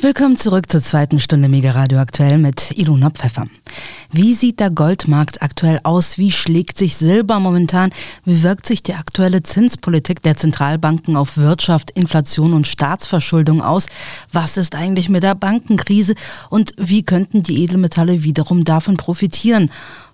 Willkommen zurück zur zweiten Stunde Mega Radio aktuell mit Ilona Pfeffer. Wie sieht der Goldmarkt aktuell aus? Wie schlägt sich Silber momentan? Wie wirkt sich die aktuelle Zinspolitik der Zentralbanken auf Wirtschaft, Inflation und Staatsverschuldung aus? Was ist eigentlich mit der Bankenkrise? Und wie könnten die Edelmetalle wiederum davon profitieren?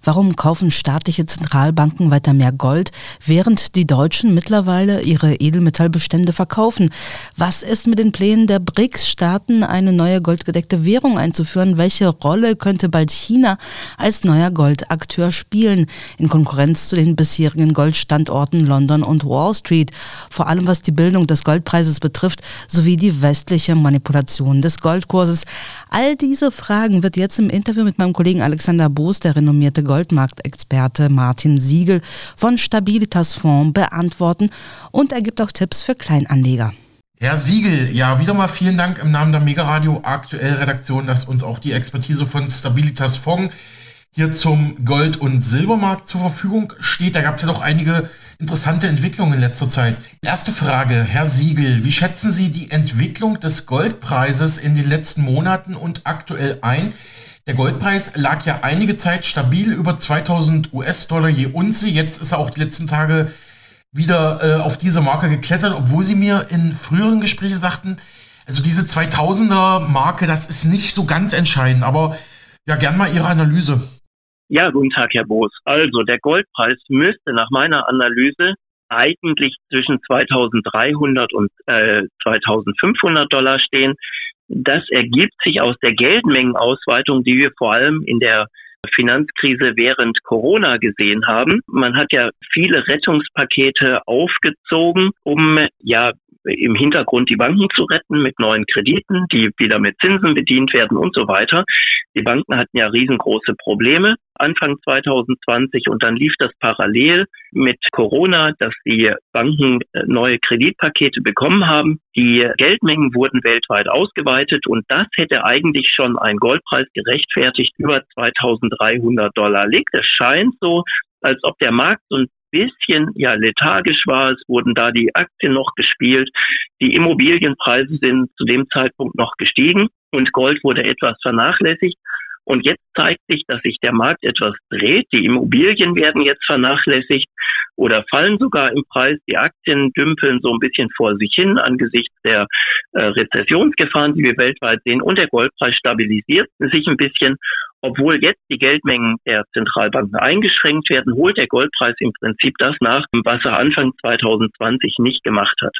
Warum kaufen staatliche Zentralbanken weiter mehr Gold, während die Deutschen mittlerweile ihre Edelmetallbestände verkaufen? Was ist mit den Plänen der BRICS-Staaten, eine neue goldgedeckte Währung einzuführen? Welche Rolle könnte bald China als neuer Goldakteur spielen, in Konkurrenz zu den bisherigen Goldstandorten London und Wall Street? Vor allem was die Bildung des Goldpreises betrifft, sowie die westliche Manipulation des Goldkurses. All diese Fragen wird jetzt im Interview mit meinem Kollegen Alexander Boos, der renommierte Gold Goldmarktexperte Martin Siegel von Stabilitas Fonds beantworten und er gibt auch Tipps für Kleinanleger. Herr Siegel, ja, wieder mal vielen Dank im Namen der Mega Radio Aktuell Redaktion, dass uns auch die Expertise von Stabilitas Fonds hier zum Gold- und Silbermarkt zur Verfügung steht. Da gab es ja doch einige interessante Entwicklungen in letzter Zeit. Erste Frage, Herr Siegel, wie schätzen Sie die Entwicklung des Goldpreises in den letzten Monaten und aktuell ein? Der Goldpreis lag ja einige Zeit stabil über 2000 US-Dollar je Unze. Jetzt ist er auch die letzten Tage wieder äh, auf diese Marke geklettert, obwohl Sie mir in früheren Gesprächen sagten, also diese 2000er Marke, das ist nicht so ganz entscheidend. Aber ja, gern mal Ihre Analyse. Ja, guten Tag, Herr Boos. Also der Goldpreis müsste nach meiner Analyse eigentlich zwischen 2300 und äh, 2500 Dollar stehen. Das ergibt sich aus der Geldmengenausweitung, die wir vor allem in der Finanzkrise während Corona gesehen haben. Man hat ja viele Rettungspakete aufgezogen, um ja im Hintergrund die Banken zu retten mit neuen Krediten, die wieder mit Zinsen bedient werden und so weiter. Die Banken hatten ja riesengroße Probleme Anfang 2020 und dann lief das parallel mit Corona, dass die Banken äh, neue Kreditpakete bekommen haben. Die Geldmengen wurden weltweit ausgeweitet und das hätte eigentlich schon einen Goldpreis gerechtfertigt über 2300 Dollar liegt. Es scheint so, als ob der Markt so ein bisschen ja lethargisch war. Es wurden da die Aktien noch gespielt. Die Immobilienpreise sind zu dem Zeitpunkt noch gestiegen und Gold wurde etwas vernachlässigt. Und jetzt zeigt sich, dass sich der Markt etwas dreht. Die Immobilien werden jetzt vernachlässigt oder fallen sogar im Preis. Die Aktien dümpeln so ein bisschen vor sich hin angesichts der äh, Rezessionsgefahren, die wir weltweit sehen. Und der Goldpreis stabilisiert sich ein bisschen. Obwohl jetzt die Geldmengen der Zentralbanken eingeschränkt werden, holt der Goldpreis im Prinzip das nach, was er Anfang 2020 nicht gemacht hat.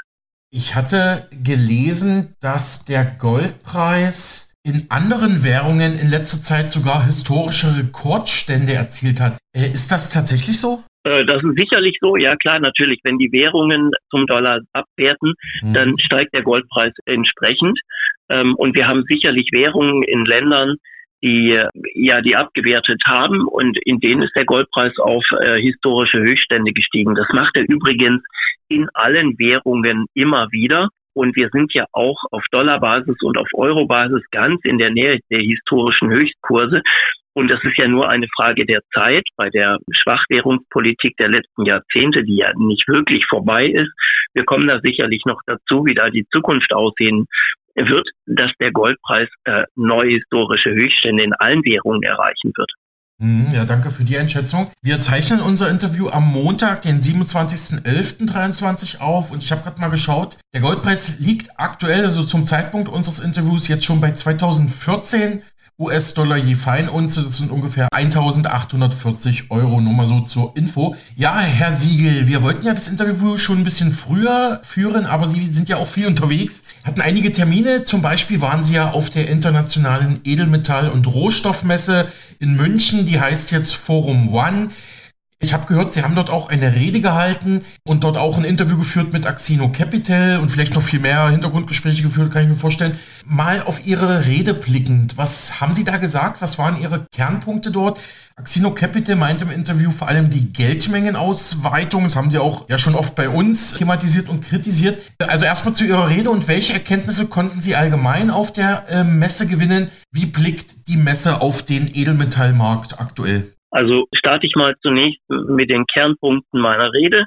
Ich hatte gelesen, dass der Goldpreis in anderen Währungen in letzter Zeit sogar historische Rekordstände erzielt hat. Äh, ist das tatsächlich so? Äh, das ist sicherlich so, ja klar, natürlich. Wenn die Währungen zum Dollar abwerten, hm. dann steigt der Goldpreis entsprechend. Ähm, und wir haben sicherlich Währungen in Ländern, die ja die abgewertet haben und in denen ist der Goldpreis auf äh, historische Höchststände gestiegen. Das macht er übrigens in allen Währungen immer wieder. Und wir sind ja auch auf Dollarbasis und auf Eurobasis ganz in der Nähe der historischen Höchstkurse. Und das ist ja nur eine Frage der Zeit bei der Schwachwährungspolitik der letzten Jahrzehnte, die ja nicht wirklich vorbei ist. Wir kommen da sicherlich noch dazu, wie da die Zukunft aussehen wird, dass der Goldpreis äh, neue historische Höchststände in allen Währungen erreichen wird. Mhm, ja, danke für die Einschätzung. Wir zeichnen unser Interview am Montag, den 27.11.23 auf und ich habe gerade mal geschaut, der Goldpreis liegt aktuell, also zum Zeitpunkt unseres Interviews, jetzt schon bei 2014 US-Dollar je Feinunze. Das sind ungefähr 1840 Euro. Nur mal so zur Info. Ja, Herr Siegel, wir wollten ja das Interview schon ein bisschen früher führen, aber Sie sind ja auch viel unterwegs. Hatten einige Termine. Zum Beispiel waren Sie ja auf der internationalen Edelmetall- und Rohstoffmesse in München. Die heißt jetzt Forum One. Ich habe gehört, Sie haben dort auch eine Rede gehalten und dort auch ein Interview geführt mit Axino Capital und vielleicht noch viel mehr Hintergrundgespräche geführt, kann ich mir vorstellen. Mal auf Ihre Rede blickend, was haben Sie da gesagt? Was waren Ihre Kernpunkte dort? Axino Capital meint im Interview vor allem die Geldmengenausweitung. Das haben Sie auch ja schon oft bei uns thematisiert und kritisiert. Also erstmal zu Ihrer Rede und welche Erkenntnisse konnten Sie allgemein auf der äh, Messe gewinnen? Wie blickt die Messe auf den Edelmetallmarkt aktuell? Also starte ich mal zunächst mit den Kernpunkten meiner Rede.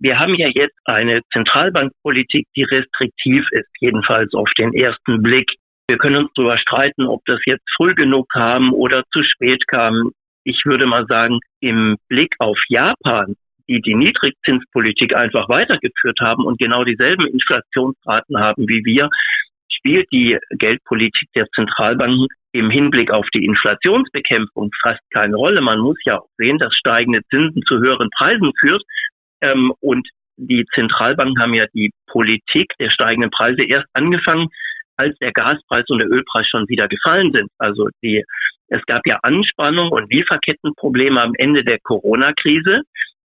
Wir haben ja jetzt eine Zentralbankpolitik, die restriktiv ist, jedenfalls auf den ersten Blick. Wir können uns darüber streiten, ob das jetzt früh genug kam oder zu spät kam. Ich würde mal sagen, im Blick auf Japan, die die Niedrigzinspolitik einfach weitergeführt haben und genau dieselben Inflationsraten haben wie wir, spielt die Geldpolitik der Zentralbanken im Hinblick auf die Inflationsbekämpfung fast keine Rolle. Man muss ja auch sehen, dass steigende Zinsen zu höheren Preisen führt. Ähm, und die Zentralbanken haben ja die Politik der steigenden Preise erst angefangen, als der Gaspreis und der Ölpreis schon wieder gefallen sind. Also die, es gab ja Anspannung und Lieferkettenprobleme am Ende der Corona-Krise.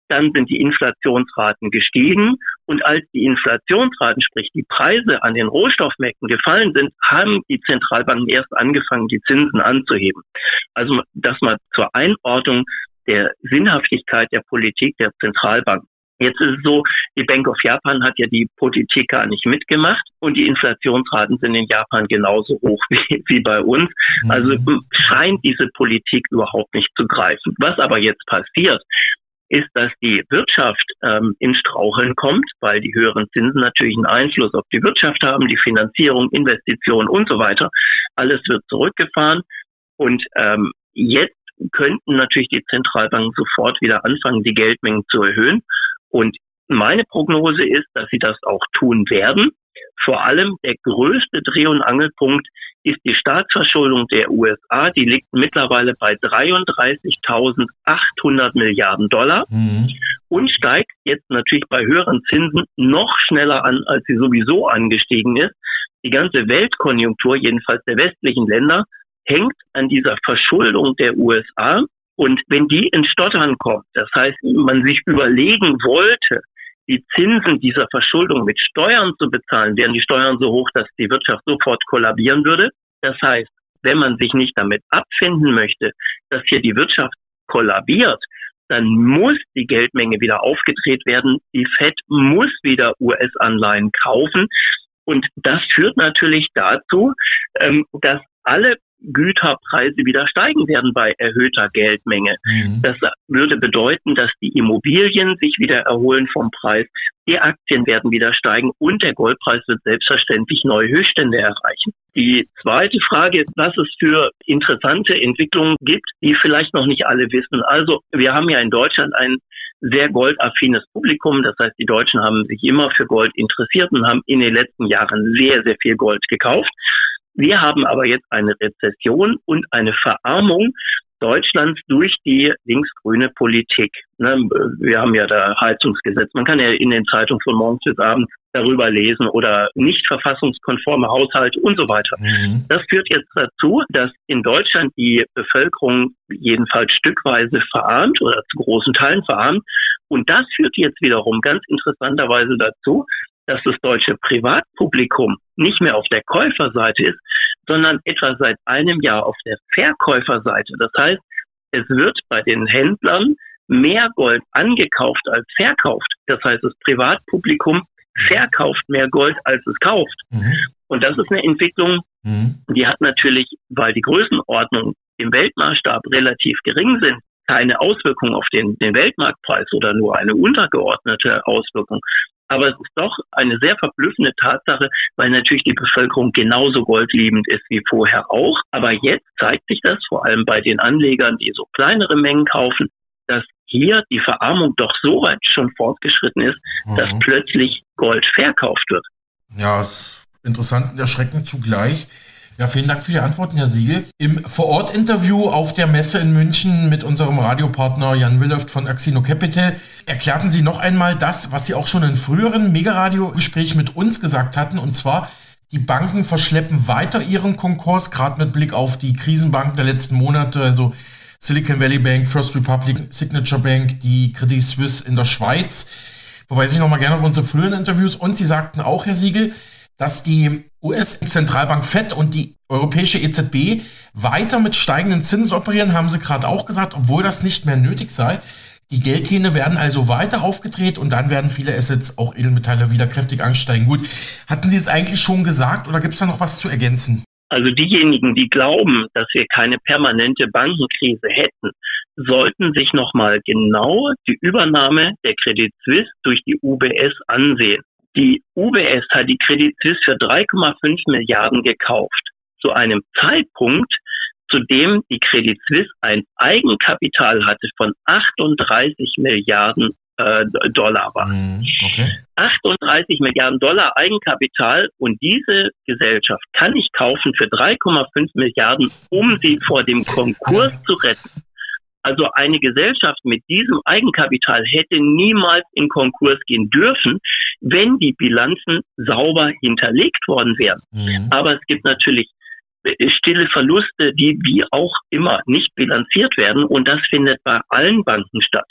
Dann sind die Inflationsraten gestiegen. Und als die Inflationsraten, sprich die Preise an den Rohstoffmärkten gefallen sind, haben die Zentralbanken erst angefangen, die Zinsen anzuheben. Also das mal zur Einordnung der Sinnhaftigkeit der Politik der Zentralbank. Jetzt ist es so, die Bank of Japan hat ja die Politik gar nicht mitgemacht und die Inflationsraten sind in Japan genauso hoch wie, wie bei uns. Also mhm. scheint diese Politik überhaupt nicht zu greifen. Was aber jetzt passiert, ist, dass die Wirtschaft ähm, in Straucheln kommt, weil die höheren Zinsen natürlich einen Einfluss auf die Wirtschaft haben, die Finanzierung, Investitionen und so weiter. Alles wird zurückgefahren und ähm, jetzt könnten natürlich die Zentralbanken sofort wieder anfangen, die Geldmengen zu erhöhen. Und meine Prognose ist, dass sie das auch tun werden. Vor allem der größte Dreh- und Angelpunkt ist die Staatsverschuldung der USA. Die liegt mittlerweile bei 33.800 Milliarden Dollar mhm. und steigt jetzt natürlich bei höheren Zinsen noch schneller an, als sie sowieso angestiegen ist. Die ganze Weltkonjunktur, jedenfalls der westlichen Länder, hängt an dieser Verschuldung der USA. Und wenn die ins Stottern kommt, das heißt, man sich überlegen wollte, die Zinsen dieser Verschuldung mit Steuern zu bezahlen, wären die Steuern so hoch, dass die Wirtschaft sofort kollabieren würde. Das heißt, wenn man sich nicht damit abfinden möchte, dass hier die Wirtschaft kollabiert, dann muss die Geldmenge wieder aufgedreht werden. Die Fed muss wieder US-Anleihen kaufen. Und das führt natürlich dazu, ähm, dass alle Güterpreise wieder steigen werden bei erhöhter Geldmenge. Mhm. Das würde bedeuten, dass die Immobilien sich wieder erholen vom Preis, die Aktien werden wieder steigen und der Goldpreis wird selbstverständlich neue Höchststände erreichen. Die zweite Frage ist, was es für interessante Entwicklungen gibt, die vielleicht noch nicht alle wissen. Also wir haben ja in Deutschland ein sehr goldaffines Publikum. Das heißt, die Deutschen haben sich immer für Gold interessiert und haben in den letzten Jahren sehr, sehr viel Gold gekauft. Wir haben aber jetzt eine Rezession und eine Verarmung Deutschlands durch die linksgrüne Politik. Ne, wir haben ja da Heizungsgesetz. Man kann ja in den Zeitungen von morgens bis abends darüber lesen oder nicht verfassungskonforme Haushalte und so weiter. Mhm. Das führt jetzt dazu, dass in Deutschland die Bevölkerung jedenfalls stückweise verarmt oder zu großen Teilen verarmt. Und das führt jetzt wiederum ganz interessanterweise dazu, dass das deutsche Privatpublikum nicht mehr auf der Käuferseite ist, sondern etwa seit einem Jahr auf der Verkäuferseite. Das heißt, es wird bei den Händlern mehr Gold angekauft als verkauft. Das heißt, das Privatpublikum verkauft mehr Gold, als es kauft. Mhm. Und das ist eine Entwicklung, mhm. die hat natürlich, weil die Größenordnungen im Weltmaßstab relativ gering sind, keine Auswirkung auf den, den Weltmarktpreis oder nur eine untergeordnete Auswirkung. Aber es ist doch eine sehr verblüffende Tatsache, weil natürlich die Bevölkerung genauso goldliebend ist wie vorher auch. Aber jetzt zeigt sich das vor allem bei den Anlegern, die so kleinere Mengen kaufen, dass hier die Verarmung doch so weit schon fortgeschritten ist, mhm. dass plötzlich Gold verkauft wird. Ja, ist interessant und erschreckend zugleich. Ja, vielen Dank für die Antworten, Herr Siegel. Im Vorort-Interview auf der Messe in München mit unserem Radiopartner Jan Willöft von Axino Capital erklärten Sie noch einmal das, was Sie auch schon in früheren Megaradio-Gesprächen mit uns gesagt hatten, und zwar, die Banken verschleppen weiter ihren Konkurs, gerade mit Blick auf die Krisenbanken der letzten Monate, also Silicon Valley Bank, First Republic, Signature Bank, die Credit Suisse in der Schweiz. Verweise ich nochmal gerne auf unsere früheren Interviews. Und Sie sagten auch, Herr Siegel, dass die US-Zentralbank FED und die europäische EZB weiter mit steigenden Zinsen operieren, haben sie gerade auch gesagt, obwohl das nicht mehr nötig sei. Die Geldhähne werden also weiter aufgedreht und dann werden viele Assets, auch Edelmetalle, wieder kräftig ansteigen. Gut, hatten Sie es eigentlich schon gesagt oder gibt es da noch was zu ergänzen? Also diejenigen, die glauben, dass wir keine permanente Bankenkrise hätten, sollten sich nochmal genau die Übernahme der Credit Suisse durch die UBS ansehen. Die UBS hat die Credit Suisse für 3,5 Milliarden gekauft. zu einem Zeitpunkt, zu dem die Credit Suisse ein Eigenkapital hatte von 38 Milliarden äh, Dollar war. Mhm, okay. 38 Milliarden Dollar Eigenkapital und diese Gesellschaft kann ich kaufen für 3,5 Milliarden, um sie vor dem Konkurs zu retten. Also eine Gesellschaft mit diesem Eigenkapital hätte niemals in Konkurs gehen dürfen, wenn die Bilanzen sauber hinterlegt worden wären. Mhm. Aber es gibt natürlich stille Verluste, die wie auch immer nicht bilanziert werden. Und das findet bei allen Banken statt.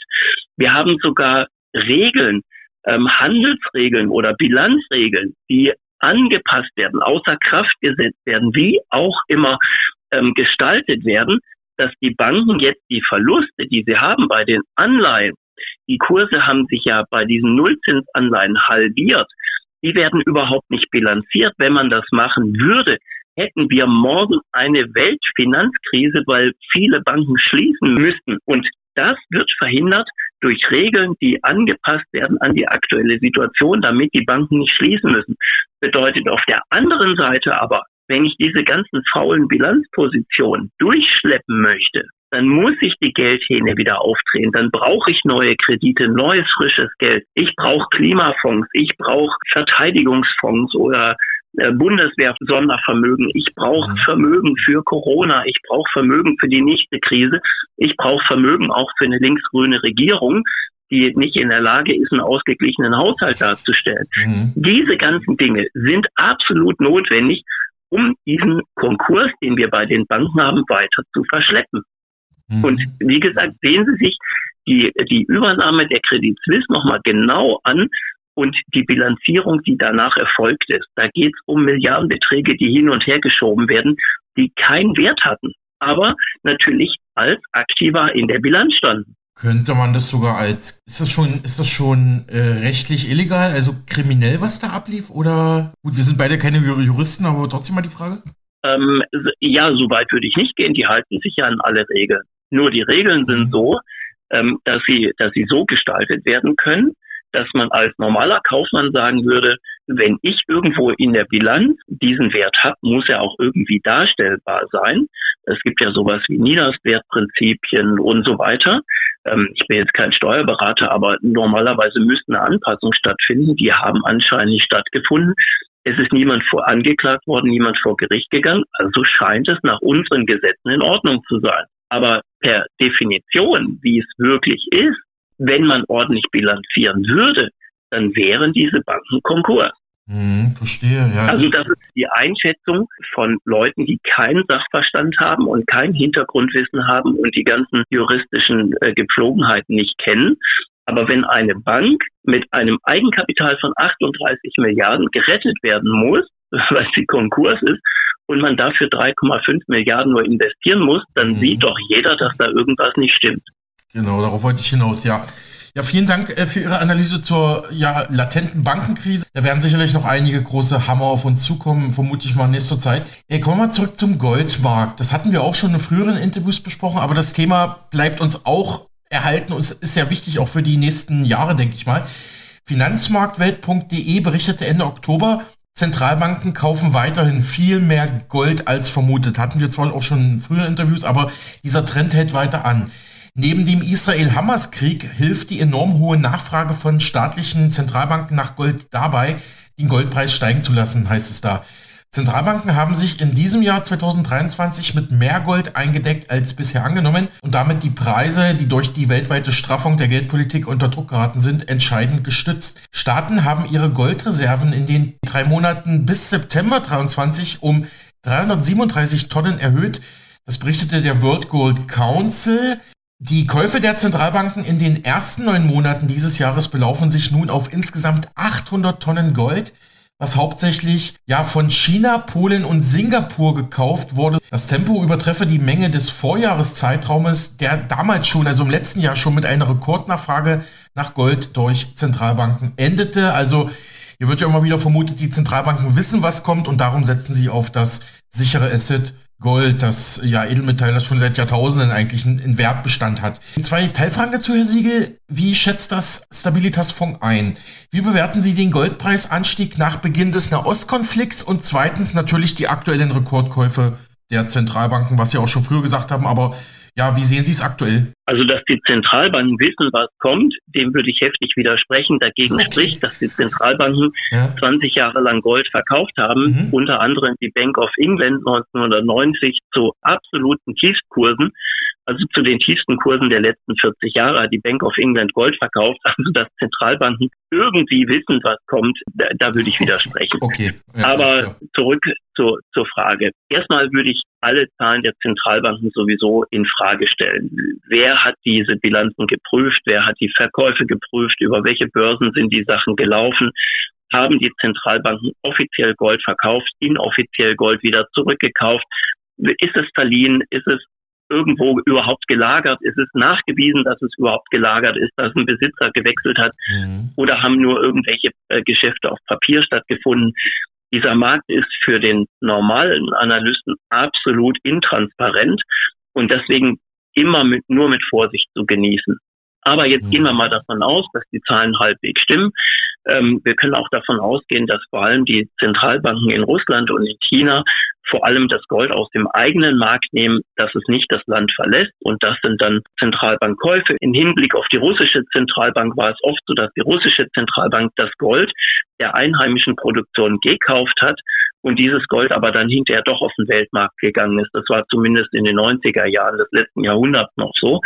Wir haben sogar Regeln, ähm, Handelsregeln oder Bilanzregeln, die angepasst werden, außer Kraft gesetzt werden, wie auch immer ähm, gestaltet werden, dass die Banken jetzt die Verluste, die sie haben bei den Anleihen, die Kurse haben sich ja bei diesen Nullzinsanleihen halbiert, die werden überhaupt nicht bilanziert. Wenn man das machen würde, hätten wir morgen eine Weltfinanzkrise, weil viele Banken schließen müssten. Und das wird verhindert durch Regeln, die angepasst werden an die aktuelle Situation, damit die Banken nicht schließen müssen. Bedeutet auf der anderen Seite aber, wenn ich diese ganzen faulen Bilanzpositionen durchschleppen möchte, dann muss ich die Geldhähne wieder aufdrehen. Dann brauche ich neue Kredite, neues frisches Geld. Ich brauche Klimafonds, ich brauche Verteidigungsfonds oder äh, Bundeswehr-Sondervermögen. Ich brauche mhm. Vermögen für Corona. Ich brauche Vermögen für die nächste Krise. Ich brauche Vermögen auch für eine linksgrüne Regierung, die nicht in der Lage ist, einen ausgeglichenen Haushalt darzustellen. Mhm. Diese ganzen Dinge sind absolut notwendig, um diesen Konkurs, den wir bei den Banken haben, weiter zu verschleppen. Mhm. Und wie gesagt, sehen Sie sich die, die Übernahme der Credit Suisse nochmal genau an und die Bilanzierung, die danach erfolgt ist. Da geht es um Milliardenbeträge, die hin und her geschoben werden, die keinen Wert hatten, aber natürlich als Aktiva in der Bilanz standen. Könnte man das sogar als, ist das schon, ist das schon äh, rechtlich illegal, also kriminell, was da ablief? Oder, gut, wir sind beide keine Juristen, aber trotzdem mal die Frage? Ähm, ja, so weit würde ich nicht gehen. Die halten sich ja an alle Regeln. Nur die Regeln sind so, ähm, dass sie, dass sie so gestaltet werden können, dass man als normaler Kaufmann sagen würde, wenn ich irgendwo in der Bilanz diesen Wert habe, muss er auch irgendwie darstellbar sein. Es gibt ja sowas wie Niederswertprinzipien und so weiter. Ähm, ich bin jetzt kein Steuerberater, aber normalerweise müsste eine Anpassung stattfinden. Die haben anscheinend nicht stattgefunden. Es ist niemand vor angeklagt worden, niemand vor Gericht gegangen. Also scheint es nach unseren Gesetzen in Ordnung zu sein. Aber per Definition, wie es wirklich ist, wenn man ordentlich bilanzieren würde, dann wären diese Banken Konkurs. Hm, verstehe, ja. Also das ist die Einschätzung von Leuten, die keinen Sachverstand haben und kein Hintergrundwissen haben und die ganzen juristischen äh, Gepflogenheiten nicht kennen. Aber wenn eine Bank mit einem Eigenkapital von 38 Milliarden gerettet werden muss, weil sie Konkurs ist, und man dafür 3,5 Milliarden nur investieren muss, dann mhm. sieht doch jeder, dass da irgendwas nicht stimmt. Genau, darauf wollte ich hinaus, ja. Ja, vielen Dank äh, für Ihre Analyse zur ja, latenten Bankenkrise. Da werden sicherlich noch einige große Hammer auf uns zukommen, vermute ich mal in nächster Zeit. Ey, kommen wir zurück zum Goldmarkt. Das hatten wir auch schon in früheren Interviews besprochen, aber das Thema bleibt uns auch erhalten und ist ja wichtig auch für die nächsten Jahre, denke ich mal. Finanzmarktwelt.de berichtete Ende Oktober, Zentralbanken kaufen weiterhin viel mehr Gold als vermutet. Hatten wir zwar auch schon in früheren Interviews, aber dieser Trend hält weiter an. Neben dem Israel-Hamas-Krieg hilft die enorm hohe Nachfrage von staatlichen Zentralbanken nach Gold dabei, den Goldpreis steigen zu lassen, heißt es da. Zentralbanken haben sich in diesem Jahr 2023 mit mehr Gold eingedeckt als bisher angenommen und damit die Preise, die durch die weltweite Straffung der Geldpolitik unter Druck geraten sind, entscheidend gestützt. Staaten haben ihre Goldreserven in den drei Monaten bis September 2023 um 337 Tonnen erhöht. Das berichtete der World Gold Council. Die Käufe der Zentralbanken in den ersten neun Monaten dieses Jahres belaufen sich nun auf insgesamt 800 Tonnen Gold, was hauptsächlich ja von China, Polen und Singapur gekauft wurde. Das Tempo übertreffe die Menge des Vorjahreszeitraumes, der damals schon, also im letzten Jahr schon mit einer Rekordnachfrage nach Gold durch Zentralbanken endete. Also hier wird ja immer wieder vermutet, die Zentralbanken wissen, was kommt und darum setzen sie auf das sichere Asset Gold, das ja Edelmetall, das schon seit Jahrtausenden eigentlich einen Wertbestand hat. Zwei Teilfragen dazu, Herr Siegel. Wie schätzt das Stabilitas-Fonds ein? Wie bewerten Sie den Goldpreisanstieg nach Beginn des Nahostkonflikts? Und zweitens natürlich die aktuellen Rekordkäufe der Zentralbanken, was Sie auch schon früher gesagt haben, aber ja, wie sehen Sie es aktuell? Also, dass die Zentralbanken wissen, was kommt, dem würde ich heftig widersprechen. Dagegen okay. spricht, dass die Zentralbanken ja. 20 Jahre lang Gold verkauft haben, mhm. unter anderem die Bank of England 1990 zu absoluten Tiefstkursen also zu den tiefsten Kursen der letzten 40 Jahre hat die Bank of England Gold verkauft. Also dass Zentralbanken irgendwie wissen, was kommt, da, da würde ich widersprechen. Okay. Ja, Aber zurück zur, zur Frage. Erstmal würde ich alle Zahlen der Zentralbanken sowieso in Frage stellen. Wer hat diese Bilanzen geprüft? Wer hat die Verkäufe geprüft? Über welche Börsen sind die Sachen gelaufen? Haben die Zentralbanken offiziell Gold verkauft, inoffiziell Gold wieder zurückgekauft? Ist es verliehen? Ist es irgendwo überhaupt gelagert? Ist es nachgewiesen, dass es überhaupt gelagert ist, dass ein Besitzer gewechselt hat? Mhm. Oder haben nur irgendwelche äh, Geschäfte auf Papier stattgefunden? Dieser Markt ist für den normalen Analysten absolut intransparent und deswegen immer mit, nur mit Vorsicht zu genießen. Aber jetzt mhm. gehen wir mal davon aus, dass die Zahlen halbwegs stimmen. Ähm, wir können auch davon ausgehen, dass vor allem die Zentralbanken in Russland und in China vor allem das Gold aus dem eigenen Markt nehmen, dass es nicht das Land verlässt. Und das sind dann Zentralbankkäufe. Im Hinblick auf die russische Zentralbank war es oft so, dass die russische Zentralbank das Gold der einheimischen Produktion gekauft hat und dieses Gold aber dann hinterher doch auf den Weltmarkt gegangen ist. Das war zumindest in den 90er Jahren des letzten Jahrhunderts noch so.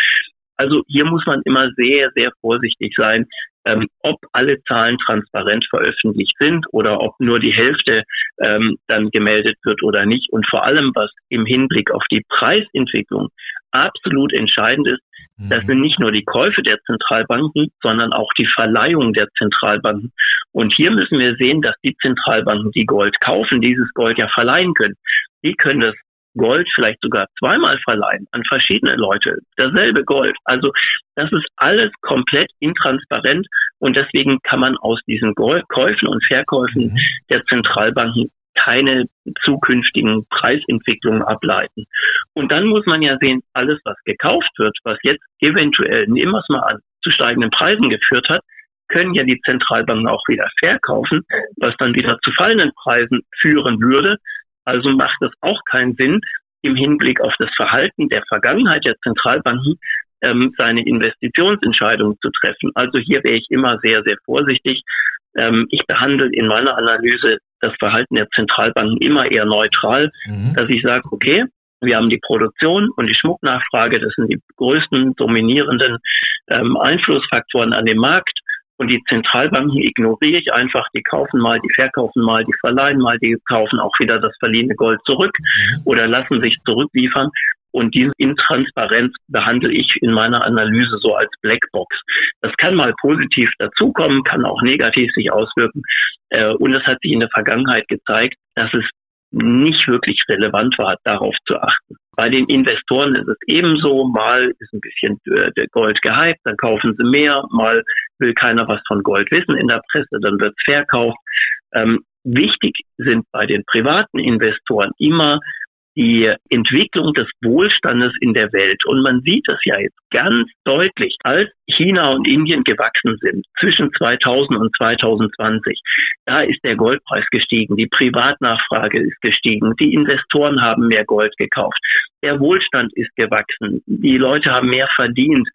Also hier muss man immer sehr, sehr vorsichtig sein, ähm, ob alle Zahlen transparent veröffentlicht sind oder ob nur die Hälfte ähm, dann gemeldet wird oder nicht. Und vor allem, was im Hinblick auf die Preisentwicklung absolut entscheidend ist, mhm. das sind nicht nur die Käufe der Zentralbanken, sondern auch die Verleihung der Zentralbanken. Und hier müssen wir sehen, dass die Zentralbanken, die Gold kaufen, dieses Gold ja verleihen können. Die können das Gold vielleicht sogar zweimal verleihen an verschiedene Leute, dasselbe Gold. Also das ist alles komplett intransparent und deswegen kann man aus diesen Käufen und Verkäufen mhm. der Zentralbanken keine zukünftigen Preisentwicklungen ableiten. Und dann muss man ja sehen, alles, was gekauft wird, was jetzt eventuell, nehmen wir es mal an, zu steigenden Preisen geführt hat, können ja die Zentralbanken auch wieder verkaufen, was dann wieder zu fallenden Preisen führen würde. Also macht es auch keinen Sinn, im Hinblick auf das Verhalten der Vergangenheit der Zentralbanken ähm, seine Investitionsentscheidungen zu treffen. Also hier wäre ich immer sehr, sehr vorsichtig. Ähm, ich behandle in meiner Analyse das Verhalten der Zentralbanken immer eher neutral, mhm. dass ich sage, okay, wir haben die Produktion und die Schmucknachfrage, das sind die größten dominierenden ähm, Einflussfaktoren an dem Markt. Und die Zentralbanken ignoriere ich einfach. Die kaufen mal, die verkaufen mal, die verleihen mal, die kaufen auch wieder das verliehene Gold zurück mhm. oder lassen sich zurückliefern. Und diese Intransparenz behandle ich in meiner Analyse so als Blackbox. Das kann mal positiv dazukommen, kann auch negativ sich auswirken. Äh, und es hat sich in der Vergangenheit gezeigt, dass es nicht wirklich relevant war, darauf zu achten. Bei den Investoren ist es ebenso, mal ist ein bisschen äh, Gold gehypt, dann kaufen sie mehr, mal will keiner was von Gold wissen in der Presse, dann wird es verkauft. Ähm, wichtig sind bei den privaten Investoren immer die Entwicklung des Wohlstandes in der Welt. Und man sieht das ja jetzt ganz deutlich, als China und Indien gewachsen sind zwischen 2000 und 2020. Da ist der Goldpreis gestiegen, die Privatnachfrage ist gestiegen, die Investoren haben mehr Gold gekauft, der Wohlstand ist gewachsen, die Leute haben mehr verdient,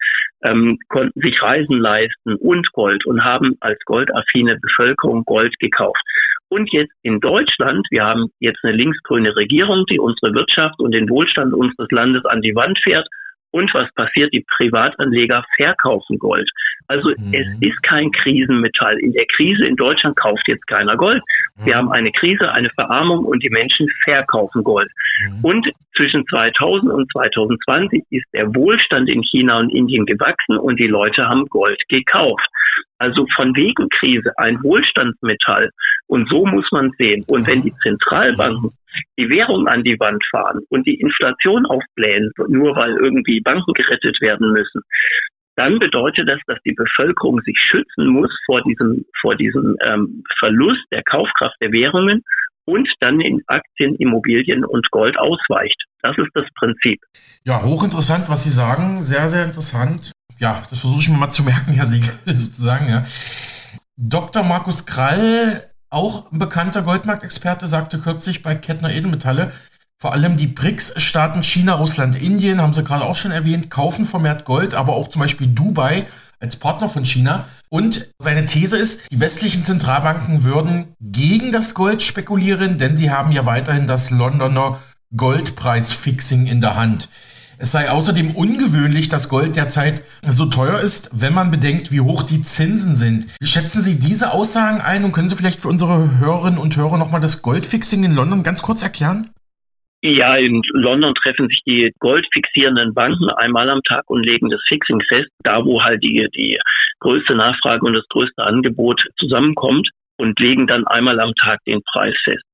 ähm, konnten sich Reisen leisten und Gold und haben als goldaffine Bevölkerung Gold gekauft. Und jetzt in Deutschland, wir haben jetzt eine linksgrüne Regierung, die unsere Wirtschaft und den Wohlstand unseres Landes an die Wand fährt. Und was passiert? Die Privatanleger verkaufen Gold. Also mhm. es ist kein Krisenmetall. In der Krise in Deutschland kauft jetzt keiner Gold. Mhm. Wir haben eine Krise, eine Verarmung und die Menschen verkaufen Gold. Mhm. Und zwischen 2000 und 2020 ist der Wohlstand in China und Indien gewachsen und die Leute haben Gold gekauft. Also von wegen Krise ein Wohlstandsmetall. Und so muss man sehen. Und wenn die Zentralbanken die Währung an die Wand fahren und die Inflation aufblähen, nur weil irgendwie Banken gerettet werden müssen, dann bedeutet das, dass die Bevölkerung sich schützen muss vor diesem, vor diesem ähm, Verlust der Kaufkraft der Währungen und dann in Aktien, Immobilien und Gold ausweicht. Das ist das Prinzip. Ja, hochinteressant, was Sie sagen. Sehr, sehr interessant. Ja, das versuche ich mir mal zu merken, Herr Siegel, sozusagen, ja. Dr. Markus Krall, auch ein bekannter Goldmarktexperte, sagte kürzlich bei Kettner Edelmetalle, vor allem die BRICS-Staaten China, Russland, Indien, haben Sie gerade auch schon erwähnt, kaufen vermehrt Gold, aber auch zum Beispiel Dubai als Partner von China. Und seine These ist, die westlichen Zentralbanken würden gegen das Gold spekulieren, denn sie haben ja weiterhin das Londoner Goldpreisfixing in der Hand. Es sei außerdem ungewöhnlich, dass Gold derzeit so teuer ist, wenn man bedenkt, wie hoch die Zinsen sind. Schätzen Sie diese Aussagen ein und können Sie vielleicht für unsere Hörerinnen und Hörer nochmal das Goldfixing in London ganz kurz erklären? Ja, in London treffen sich die goldfixierenden Banken einmal am Tag und legen das Fixing fest, da wo halt die, die größte Nachfrage und das größte Angebot zusammenkommt und legen dann einmal am Tag den Preis fest.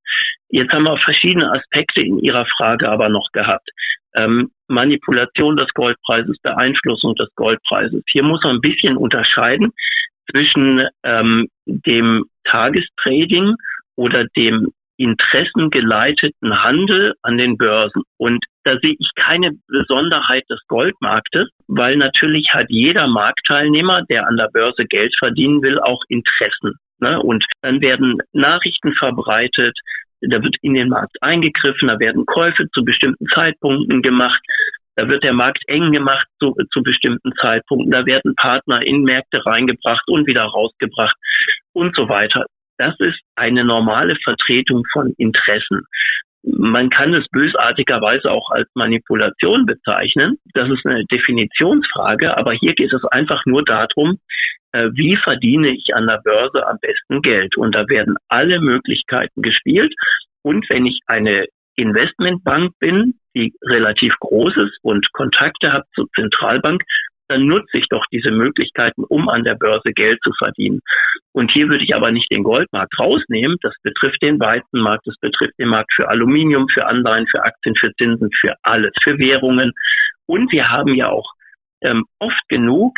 Jetzt haben wir verschiedene Aspekte in Ihrer Frage aber noch gehabt. Ähm, Manipulation des Goldpreises, Beeinflussung des Goldpreises. Hier muss man ein bisschen unterscheiden zwischen ähm, dem Tagestrading oder dem interessengeleiteten Handel an den Börsen. Und da sehe ich keine Besonderheit des Goldmarktes, weil natürlich hat jeder Marktteilnehmer, der an der Börse Geld verdienen will, auch Interessen. Ne? Und dann werden Nachrichten verbreitet, da wird in den Markt eingegriffen, da werden Käufe zu bestimmten Zeitpunkten gemacht, da wird der Markt eng gemacht zu, zu bestimmten Zeitpunkten, da werden Partner in Märkte reingebracht und wieder rausgebracht und so weiter. Das ist eine normale Vertretung von Interessen. Man kann es bösartigerweise auch als Manipulation bezeichnen. Das ist eine Definitionsfrage, aber hier geht es einfach nur darum, äh, wie verdiene ich an der Börse am besten Geld? Und da werden alle Möglichkeiten gespielt. Und wenn ich eine Investmentbank bin, die relativ groß ist und Kontakte hat zur Zentralbank, dann nutze ich doch diese Möglichkeiten, um an der Börse Geld zu verdienen. Und hier würde ich aber nicht den Goldmarkt rausnehmen. Das betrifft den Weizenmarkt, das betrifft den Markt für Aluminium, für Anleihen, für Aktien, für Zinsen, für alles, für Währungen. Und wir haben ja auch ähm, oft genug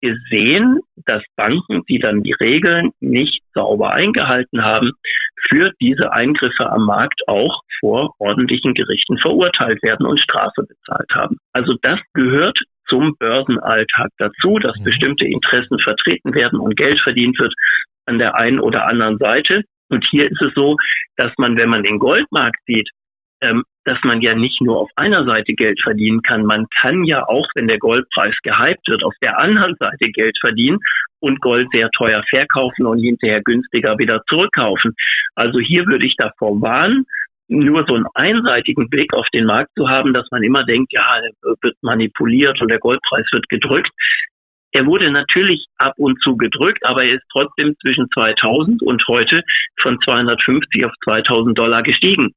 gesehen, dass Banken, die dann die Regeln nicht sauber eingehalten haben, für diese Eingriffe am Markt auch vor ordentlichen Gerichten verurteilt werden und Strafe bezahlt haben. Also das gehört zum Börsenalltag dazu, dass mhm. bestimmte Interessen vertreten werden und Geld verdient wird an der einen oder anderen Seite. Und hier ist es so, dass man, wenn man den Goldmarkt sieht, ähm, dass man ja nicht nur auf einer Seite Geld verdienen kann. Man kann ja auch, wenn der Goldpreis gehypt wird, auf der anderen Seite Geld verdienen und Gold sehr teuer verkaufen und hinterher günstiger wieder zurückkaufen. Also hier würde ich davor warnen, nur so einen einseitigen Blick auf den Markt zu haben, dass man immer denkt, ja, er wird manipuliert und der Goldpreis wird gedrückt. Er wurde natürlich ab und zu gedrückt, aber er ist trotzdem zwischen 2000 und heute von 250 auf 2000 Dollar gestiegen.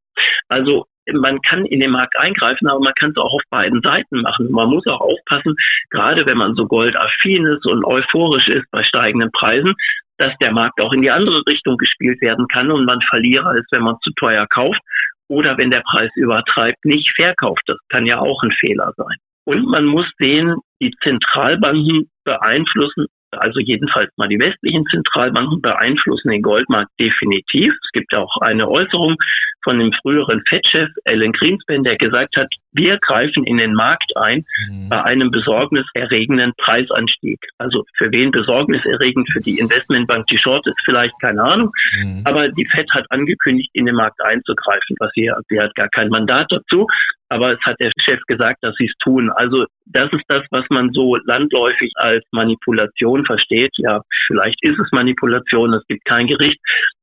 Also man kann in den Markt eingreifen, aber man kann es auch auf beiden Seiten machen. Man muss auch aufpassen, gerade wenn man so goldaffin ist und euphorisch ist bei steigenden Preisen, dass der Markt auch in die andere Richtung gespielt werden kann und man Verlierer ist, wenn man zu teuer kauft oder wenn der Preis übertreibt, nicht verkauft. Das kann ja auch ein Fehler sein. Und man muss sehen, die Zentralbanken beeinflussen also jedenfalls mal die westlichen Zentralbanken beeinflussen den Goldmarkt definitiv. Es gibt auch eine Äußerung von dem früheren Fed-Chef Alan Greenspan, der gesagt hat, wir greifen in den Markt ein mhm. bei einem besorgniserregenden Preisanstieg. Also für wen besorgniserregend? Für die Investmentbank, die Short ist vielleicht keine Ahnung. Mhm. Aber die Fed hat angekündigt, in den Markt einzugreifen, was sie, sie hat gar kein Mandat dazu aber es hat der Chef gesagt, dass sie es tun. Also das ist das, was man so landläufig als Manipulation versteht. Ja, vielleicht ist es Manipulation. Es gibt kein Gericht,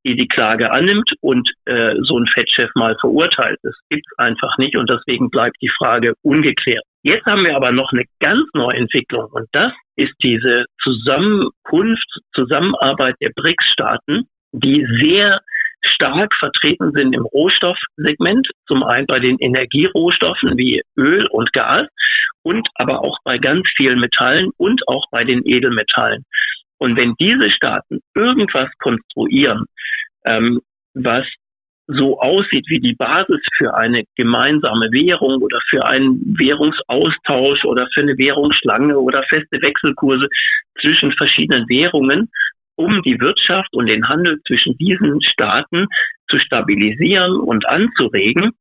die die Klage annimmt und äh, so ein Fettchef mal verurteilt. Das gibt es einfach nicht und deswegen bleibt die Frage ungeklärt. Jetzt haben wir aber noch eine ganz neue Entwicklung und das ist diese Zusammenkunft, Zusammenarbeit der BRICS-Staaten, die sehr stark vertreten sind im Rohstoffsegment, zum einen bei den Energierohstoffen wie Öl und Gas und aber auch bei ganz vielen Metallen und auch bei den Edelmetallen. Und wenn diese Staaten irgendwas konstruieren, ähm, was so aussieht wie die Basis für eine gemeinsame Währung oder für einen Währungsaustausch oder für eine Währungsschlange oder feste Wechselkurse zwischen verschiedenen Währungen, um die Wirtschaft und den Handel zwischen diesen Staaten zu stabilisieren und anzuregen,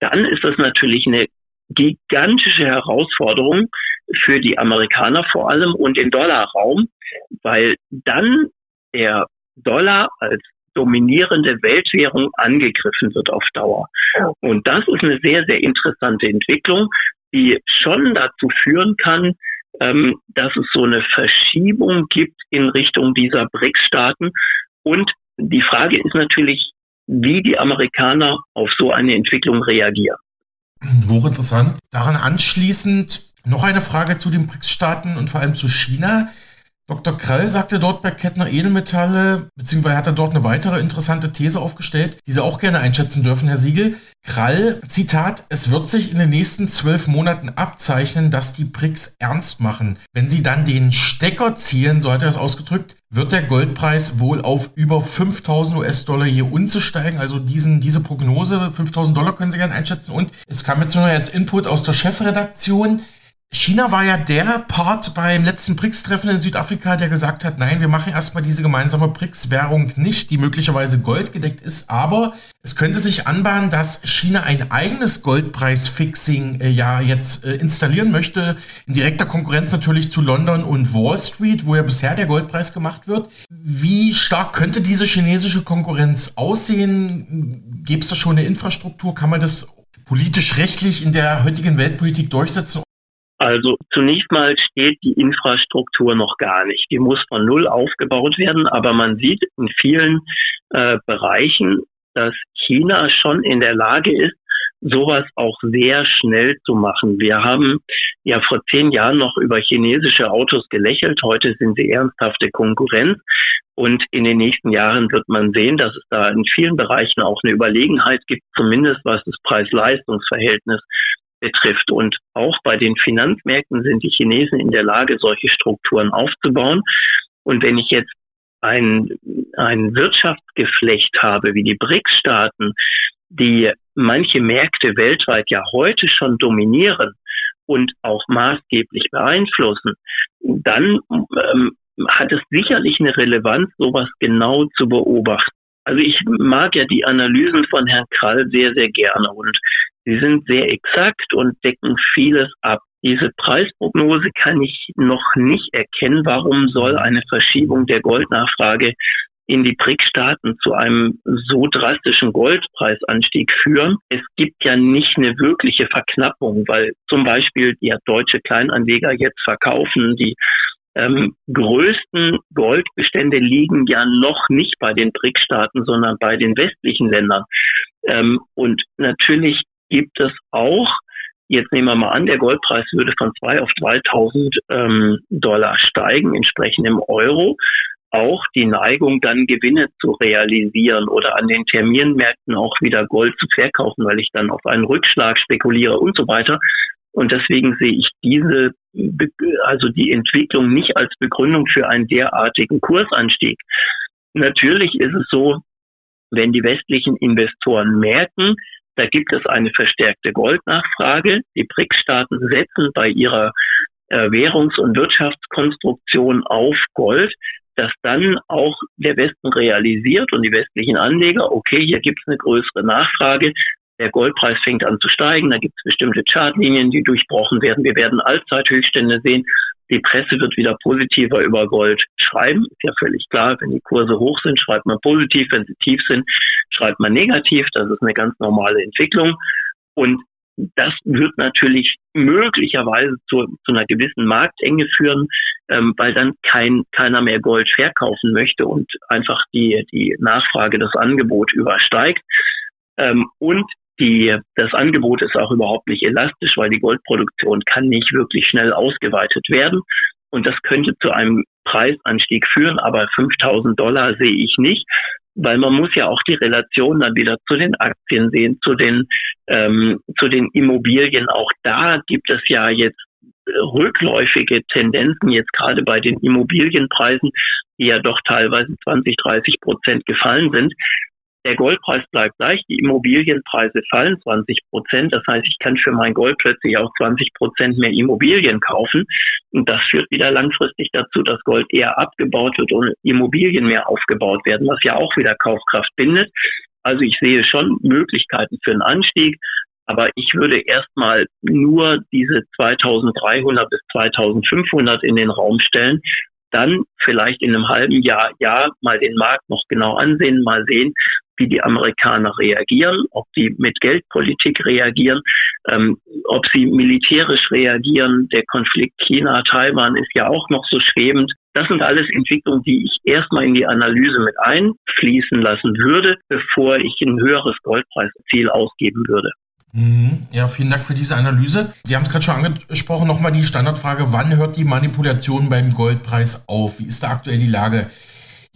dann ist das natürlich eine gigantische Herausforderung für die Amerikaner vor allem und den Dollarraum, weil dann der Dollar als dominierende Weltwährung angegriffen wird auf Dauer. Und das ist eine sehr, sehr interessante Entwicklung, die schon dazu führen kann, ähm, dass es so eine Verschiebung gibt in Richtung dieser BRICS-Staaten. Und die Frage ist natürlich, wie die Amerikaner auf so eine Entwicklung reagieren. Hochinteressant. Daran anschließend noch eine Frage zu den BRICS-Staaten und vor allem zu China. Dr. Krall sagte dort bei Kettner Edelmetalle, beziehungsweise hat er dort eine weitere interessante These aufgestellt, die Sie auch gerne einschätzen dürfen, Herr Siegel. Krall, Zitat, es wird sich in den nächsten zwölf Monaten abzeichnen, dass die BRICS ernst machen. Wenn sie dann den Stecker ziehen, so hat er es ausgedrückt, wird der Goldpreis wohl auf über 5000 US-Dollar je Unze steigen. Also diesen, diese Prognose, 5000 Dollar können Sie gerne einschätzen. Und es kam jetzt nur jetzt Input aus der Chefredaktion. China war ja der Part beim letzten BRICS-Treffen in Südafrika, der gesagt hat, nein, wir machen erstmal diese gemeinsame BRICS-Währung nicht, die möglicherweise goldgedeckt ist, aber es könnte sich anbahnen, dass China ein eigenes Goldpreis-Fixing äh, ja jetzt äh, installieren möchte, in direkter Konkurrenz natürlich zu London und Wall Street, wo ja bisher der Goldpreis gemacht wird. Wie stark könnte diese chinesische Konkurrenz aussehen? Gäbe es da schon eine Infrastruktur? Kann man das politisch-rechtlich in der heutigen Weltpolitik durchsetzen? Also zunächst mal steht die Infrastruktur noch gar nicht. Die muss von Null aufgebaut werden, aber man sieht in vielen äh, Bereichen, dass China schon in der Lage ist, sowas auch sehr schnell zu machen. Wir haben ja vor zehn Jahren noch über chinesische Autos gelächelt. Heute sind sie ernsthafte Konkurrenz. Und in den nächsten Jahren wird man sehen, dass es da in vielen Bereichen auch eine Überlegenheit gibt, zumindest was das Preis-Leistungs-Verhältnis betrifft. Und auch bei den Finanzmärkten sind die Chinesen in der Lage, solche Strukturen aufzubauen. Und wenn ich jetzt ein, ein Wirtschaftsgeflecht habe, wie die BRICS-Staaten, die manche Märkte weltweit ja heute schon dominieren und auch maßgeblich beeinflussen, dann ähm, hat es sicherlich eine Relevanz, sowas genau zu beobachten. Also ich mag ja die Analysen von Herrn Krall sehr, sehr gerne und sie sind sehr exakt und decken vieles ab. Diese Preisprognose kann ich noch nicht erkennen. Warum soll eine Verschiebung der Goldnachfrage in die BRIC-Staaten zu einem so drastischen Goldpreisanstieg führen. Es gibt ja nicht eine wirkliche Verknappung, weil zum Beispiel die deutsche Kleinanleger jetzt verkaufen, die ähm, größten Goldbestände liegen ja noch nicht bei den BRIC-Staaten, sondern bei den westlichen Ländern. Ähm, und natürlich gibt es auch, jetzt nehmen wir mal an, der Goldpreis würde von zwei auf 3000 ähm, Dollar steigen, entsprechend im Euro auch die Neigung, dann Gewinne zu realisieren oder an den Terminmärkten auch wieder Gold zu verkaufen, weil ich dann auf einen Rückschlag spekuliere und so weiter. Und deswegen sehe ich diese, also die Entwicklung nicht als Begründung für einen derartigen Kursanstieg. Natürlich ist es so, wenn die westlichen Investoren merken, da gibt es eine verstärkte Goldnachfrage. Die BRICS-Staaten setzen bei ihrer äh, Währungs- und Wirtschaftskonstruktion auf Gold, dass dann auch der Westen realisiert und die westlichen Anleger, okay, hier gibt es eine größere Nachfrage, der Goldpreis fängt an zu steigen, da gibt es bestimmte Chartlinien, die durchbrochen werden. Wir werden Allzeithöchststände sehen. Die Presse wird wieder positiver über Gold schreiben. Ist ja völlig klar, wenn die Kurse hoch sind, schreibt man positiv. Wenn sie tief sind, schreibt man negativ. Das ist eine ganz normale Entwicklung. Und das wird natürlich möglicherweise zu, zu einer gewissen Marktenge führen, ähm, weil dann kein, keiner mehr Gold verkaufen möchte und einfach die, die Nachfrage das Angebot übersteigt. Ähm, und die, das Angebot ist auch überhaupt nicht elastisch, weil die Goldproduktion kann nicht wirklich schnell ausgeweitet werden. Und das könnte zu einem Preisanstieg führen, aber 5000 Dollar sehe ich nicht, weil man muss ja auch die Relation dann wieder zu den Aktien sehen, zu den, ähm, zu den Immobilien. Auch da gibt es ja jetzt rückläufige Tendenzen jetzt gerade bei den Immobilienpreisen, die ja doch teilweise 20, 30 Prozent gefallen sind. Der Goldpreis bleibt gleich, die Immobilienpreise fallen 20 Prozent. Das heißt, ich kann für mein Gold plötzlich auch 20 Prozent mehr Immobilien kaufen. Und das führt wieder langfristig dazu, dass Gold eher abgebaut wird und Immobilien mehr aufgebaut werden, was ja auch wieder Kaufkraft bindet. Also ich sehe schon Möglichkeiten für einen Anstieg, aber ich würde erstmal nur diese 2300 bis 2500 in den Raum stellen. Dann vielleicht in einem halben Jahr, ja, mal den Markt noch genau ansehen, mal sehen, wie die Amerikaner reagieren, ob die mit Geldpolitik reagieren, ähm, ob sie militärisch reagieren. Der Konflikt China-Taiwan ist ja auch noch so schwebend. Das sind alles Entwicklungen, die ich erstmal in die Analyse mit einfließen lassen würde, bevor ich ein höheres Goldpreisziel ausgeben würde. Mhm. Ja, vielen Dank für diese Analyse. Sie haben es gerade schon angesprochen, nochmal die Standardfrage, wann hört die Manipulation beim Goldpreis auf? Wie ist da aktuell die Lage?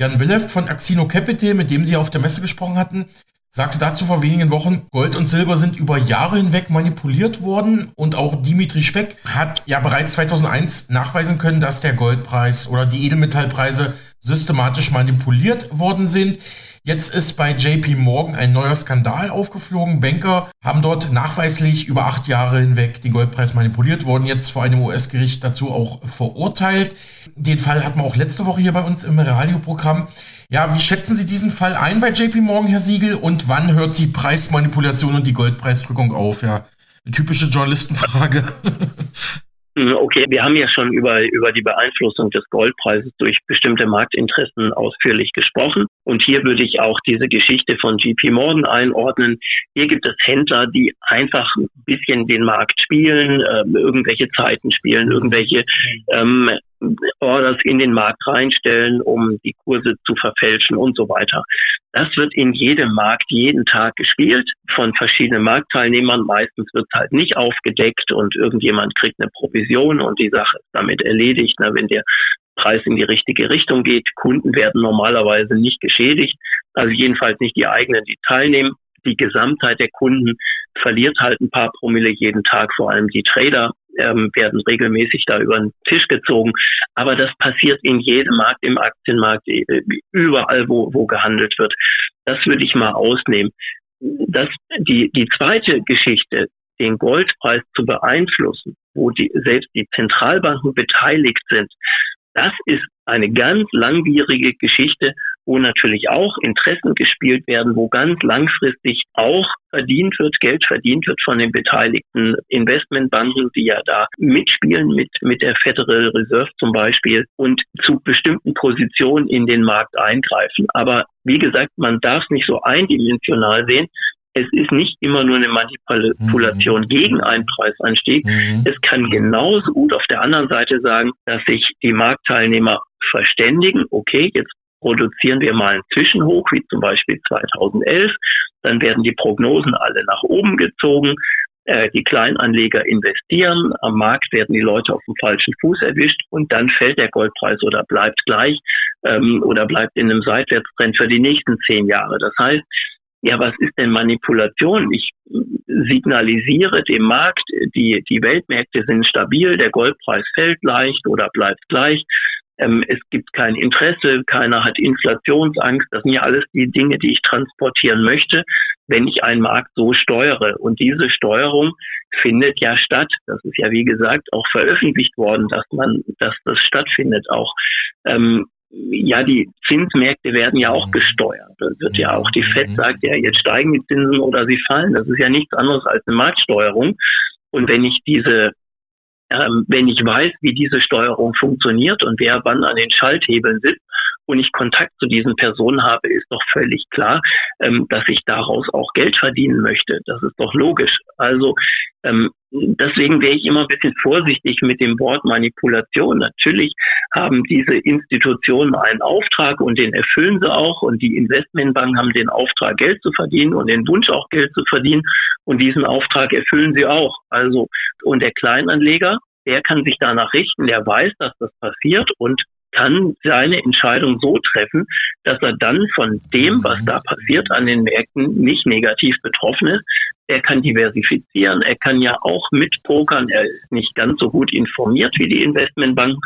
Jan Willeft von Axino Capital, mit dem Sie auf der Messe gesprochen hatten, sagte dazu vor wenigen Wochen, Gold und Silber sind über Jahre hinweg manipuliert worden und auch Dimitri Speck hat ja bereits 2001 nachweisen können, dass der Goldpreis oder die Edelmetallpreise systematisch manipuliert worden sind. Jetzt ist bei JP Morgan ein neuer Skandal aufgeflogen. Banker haben dort nachweislich über acht Jahre hinweg den Goldpreis manipuliert, wurden jetzt vor einem US-Gericht dazu auch verurteilt. Den Fall hatten wir auch letzte Woche hier bei uns im Radioprogramm. Ja, wie schätzen Sie diesen Fall ein bei JP Morgan, Herr Siegel? Und wann hört die Preismanipulation und die Goldpreisdrückung auf? Ja, eine typische Journalistenfrage. Hm, okay, wir haben ja schon über, über die Beeinflussung des Goldpreises durch bestimmte Marktinteressen ausführlich gesprochen. Und hier würde ich auch diese Geschichte von GP Morgan einordnen. Hier gibt es Händler, die einfach ein bisschen den Markt spielen, äh, irgendwelche Zeiten spielen, irgendwelche ähm, Orders in den Markt reinstellen, um die Kurse zu verfälschen und so weiter. Das wird in jedem Markt jeden Tag gespielt von verschiedenen Marktteilnehmern. Meistens wird es halt nicht aufgedeckt und irgendjemand kriegt eine Provision und die Sache ist damit erledigt. Na, wenn der Preis in die richtige Richtung geht, Kunden werden normalerweise nicht geschädigt, also jedenfalls nicht die eigenen, die teilnehmen die Gesamtheit der Kunden verliert halt ein paar Promille jeden Tag, vor allem die Trader ähm, werden regelmäßig da über den Tisch gezogen. Aber das passiert in jedem Markt, im Aktienmarkt, äh, überall, wo, wo gehandelt wird. Das würde ich mal ausnehmen. Das, die, die zweite Geschichte, den Goldpreis zu beeinflussen, wo die, selbst die Zentralbanken beteiligt sind, das ist eine ganz langwierige Geschichte, wo natürlich auch Interessen gespielt werden, wo ganz langfristig auch verdient wird, Geld verdient wird von den beteiligten Investmentbanken, die ja da mitspielen mit, mit der Federal Reserve zum Beispiel und zu bestimmten Positionen in den Markt eingreifen. Aber wie gesagt, man darf es nicht so eindimensional sehen es ist nicht immer nur eine Manipulation mhm. gegen einen Preisanstieg. Mhm. Es kann genauso gut auf der anderen Seite sagen, dass sich die Marktteilnehmer verständigen, okay, jetzt produzieren wir mal einen Zwischenhoch, wie zum Beispiel 2011, dann werden die Prognosen alle nach oben gezogen, äh, die Kleinanleger investieren, am Markt werden die Leute auf dem falschen Fuß erwischt und dann fällt der Goldpreis oder bleibt gleich ähm, oder bleibt in einem Seitwärtstrend für die nächsten zehn Jahre. Das heißt, ja, was ist denn Manipulation? Ich signalisiere dem Markt, die, die Weltmärkte sind stabil, der Goldpreis fällt leicht oder bleibt gleich. Ähm, es gibt kein Interesse, keiner hat Inflationsangst. Das sind ja alles die Dinge, die ich transportieren möchte, wenn ich einen Markt so steuere. Und diese Steuerung findet ja statt. Das ist ja, wie gesagt, auch veröffentlicht worden, dass man, dass das stattfindet auch. Ähm, ja, die Zinsmärkte werden ja auch gesteuert. Das wird ja auch die FED mhm. sagt ja, jetzt steigen die Zinsen oder sie fallen. Das ist ja nichts anderes als eine Marktsteuerung. Und wenn ich diese, ähm, wenn ich weiß, wie diese Steuerung funktioniert und wer wann an den Schalthebeln sitzt und ich Kontakt zu diesen Personen habe, ist doch völlig klar, ähm, dass ich daraus auch Geld verdienen möchte. Das ist doch logisch. Also ähm, deswegen wäre ich immer ein bisschen vorsichtig mit dem Wort Manipulation. Natürlich haben diese Institutionen einen Auftrag und den erfüllen sie auch und die Investmentbanken haben den Auftrag, Geld zu verdienen und den Wunsch auch Geld zu verdienen und diesen Auftrag erfüllen sie auch. Also, und der Kleinanleger, der kann sich danach richten, der weiß, dass das passiert und kann seine Entscheidung so treffen, dass er dann von dem, was da passiert an den Märkten, nicht negativ betroffen ist. Er kann diversifizieren, er kann ja auch mitpokern, er ist nicht ganz so gut informiert wie die Investmentbanken,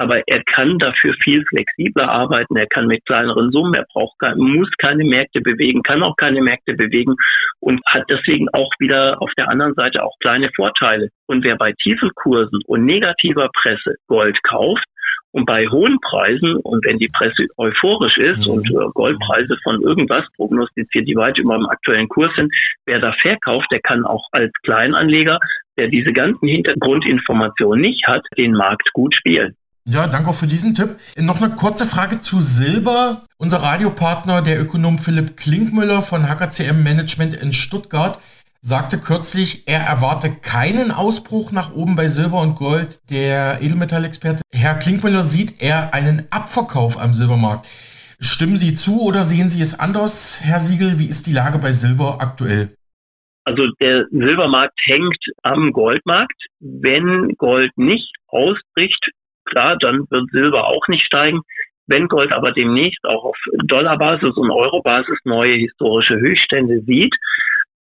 aber er kann dafür viel flexibler arbeiten, er kann mit kleineren Summen, er braucht muss keine Märkte bewegen, kann auch keine Märkte bewegen und hat deswegen auch wieder auf der anderen Seite auch kleine Vorteile. Und wer bei tiefen Kursen und negativer Presse Gold kauft, Und bei hohen Preisen und wenn die Presse euphorisch ist mhm. und äh, Goldpreise von irgendwas prognostiziert, die weit über dem aktuellen Kurs sind, wer da verkauft, der kann auch als Kleinanleger, der diese ganzen Hintergrundinformationen nicht hat, den Markt gut spielen. Ja, danke auch für diesen Tipp. Noch eine kurze Frage zu Silber. Unser Radiopartner, der Ökonom Philipp Klinkmüller von HKCM Management in Stuttgart, sagte kürzlich, er erwarte keinen Ausbruch nach oben bei Silber und Gold. Der Edelmetallexperte Herr Klinkmüller sieht eher einen Abverkauf am Silbermarkt. Stimmen Sie zu oder sehen Sie es anders, Herr Siegel? Wie ist die Lage bei Silber aktuell? Also der Silbermarkt hängt am Goldmarkt. Wenn Gold nicht ausbricht, klar, dann wird Silber auch nicht steigen. Wenn Gold aber demnächst auch auf Dollarbasis und Eurobasis neue historische Höchststände sieht,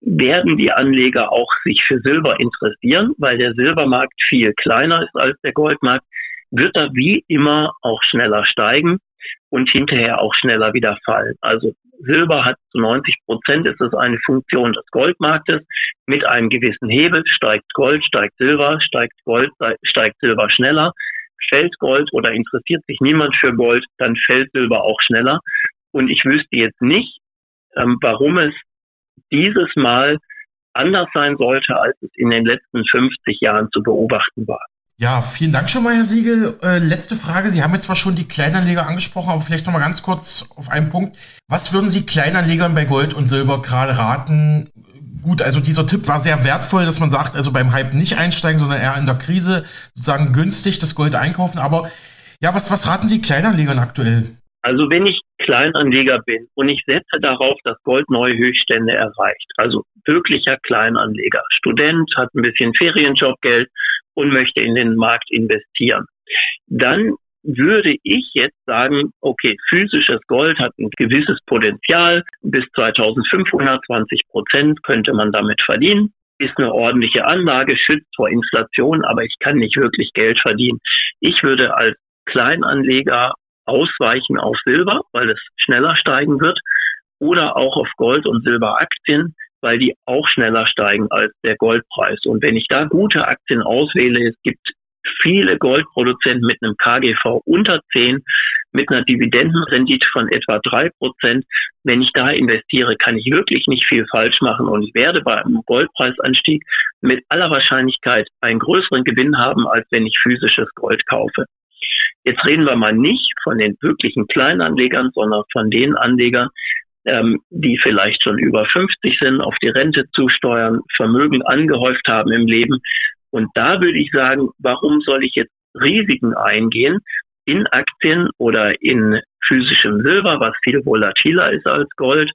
werden die Anleger auch sich für Silber interessieren, weil der Silbermarkt viel kleiner ist als der Goldmarkt, wird er wie immer auch schneller steigen und hinterher auch schneller wieder fallen. Also Silber hat zu 90 Prozent ist es eine Funktion des Goldmarktes. Mit einem gewissen Hebel steigt Gold, steigt Silber, steigt Gold, steigt Silber schneller. Fällt Gold oder interessiert sich niemand für Gold, dann fällt Silber auch schneller. Und ich wüsste jetzt nicht, ähm, warum es dieses Mal anders sein sollte, als es in den letzten 50 Jahren zu beobachten war. Ja, vielen Dank schon mal, Herr Siegel. Äh, letzte Frage. Sie haben jetzt zwar schon die Kleinanleger angesprochen, aber vielleicht noch mal ganz kurz auf einen Punkt. Was würden Sie Kleinanlegern bei Gold und Silber gerade raten? Gut, also dieser Tipp war sehr wertvoll, dass man sagt, also beim Hype nicht einsteigen, sondern eher in der Krise sozusagen günstig das Gold einkaufen. Aber ja, was, was raten Sie Kleinanlegern aktuell? Also wenn ich Kleinanleger bin und ich setze darauf, dass Gold neue Höchststände erreicht, also wirklicher Kleinanleger, Student, hat ein bisschen Ferienjobgeld und möchte in den Markt investieren, dann würde ich jetzt sagen, okay, physisches Gold hat ein gewisses Potenzial, bis 2520 Prozent könnte man damit verdienen, ist eine ordentliche Anlage, schützt vor Inflation, aber ich kann nicht wirklich Geld verdienen. Ich würde als Kleinanleger ausweichen auf Silber, weil es schneller steigen wird, oder auch auf Gold- und Silberaktien, weil die auch schneller steigen als der Goldpreis. Und wenn ich da gute Aktien auswähle, es gibt viele Goldproduzenten mit einem KGV unter 10, mit einer Dividendenrendite von etwa drei Prozent. Wenn ich da investiere, kann ich wirklich nicht viel falsch machen und ich werde bei einem Goldpreisanstieg mit aller Wahrscheinlichkeit einen größeren Gewinn haben, als wenn ich physisches Gold kaufe. Jetzt reden wir mal nicht von den wirklichen Kleinanlegern, sondern von den Anlegern, ähm, die vielleicht schon über 50 sind, auf die Rente zusteuern, Vermögen angehäuft haben im Leben. Und da würde ich sagen, warum soll ich jetzt Risiken eingehen in Aktien oder in physischem Silber, was viel volatiler ist als Gold,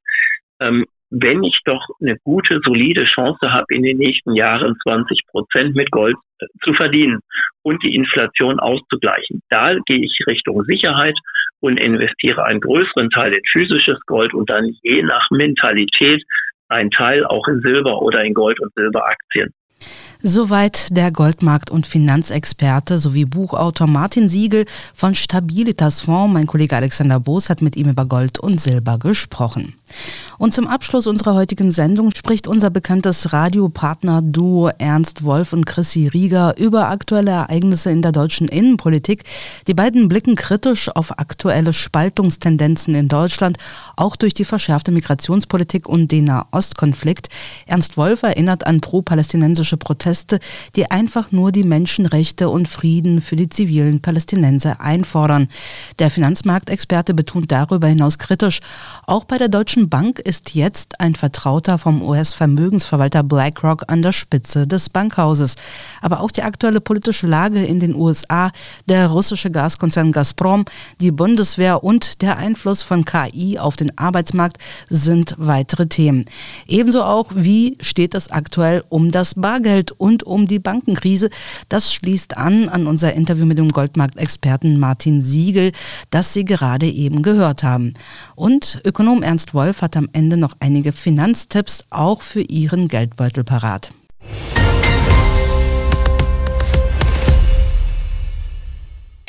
ähm, wenn ich doch eine gute, solide Chance habe, in den nächsten Jahren 20 Prozent mit Gold äh, zu verdienen und die Inflation auszugleichen. Da gehe ich Richtung Sicherheit und investiere einen größeren Teil in physisches Gold und dann je nach Mentalität ein Teil auch in Silber oder in Gold- und Silberaktien. Soweit der Goldmarkt- und Finanzexperte sowie Buchautor Martin Siegel von Stabilitas Fonds. Mein Kollege Alexander Boos hat mit ihm über Gold und Silber gesprochen. Und zum Abschluss unserer heutigen Sendung spricht unser bekanntes Radiopartner-Duo Ernst Wolf und Chrissy Rieger über aktuelle Ereignisse in der deutschen Innenpolitik. Die beiden blicken kritisch auf aktuelle Spaltungstendenzen in Deutschland, auch durch die verschärfte Migrationspolitik und den Nahostkonflikt. Ernst Wolf erinnert an pro-palästinensische Proteste, die einfach nur die Menschenrechte und Frieden für die zivilen Palästinenser einfordern. Der Finanzmarktexperte betont darüber hinaus kritisch, auch bei der Deutschen Deutschen Bank ist jetzt ein Vertrauter vom US-Vermögensverwalter BlackRock an der Spitze des Bankhauses. Aber auch die aktuelle politische Lage in den USA, der russische Gaskonzern Gazprom, die Bundeswehr und der Einfluss von KI auf den Arbeitsmarkt sind weitere Themen. Ebenso auch, wie steht es aktuell um das Bargeld und um die Bankenkrise. Das schließt an an unser Interview mit dem Goldmarktexperten Martin Siegel, das Sie gerade eben gehört haben. Und Ökonom Ernst Wolf hat am Ende noch einige Finanztipps auch für Ihren Geldbeutel parat.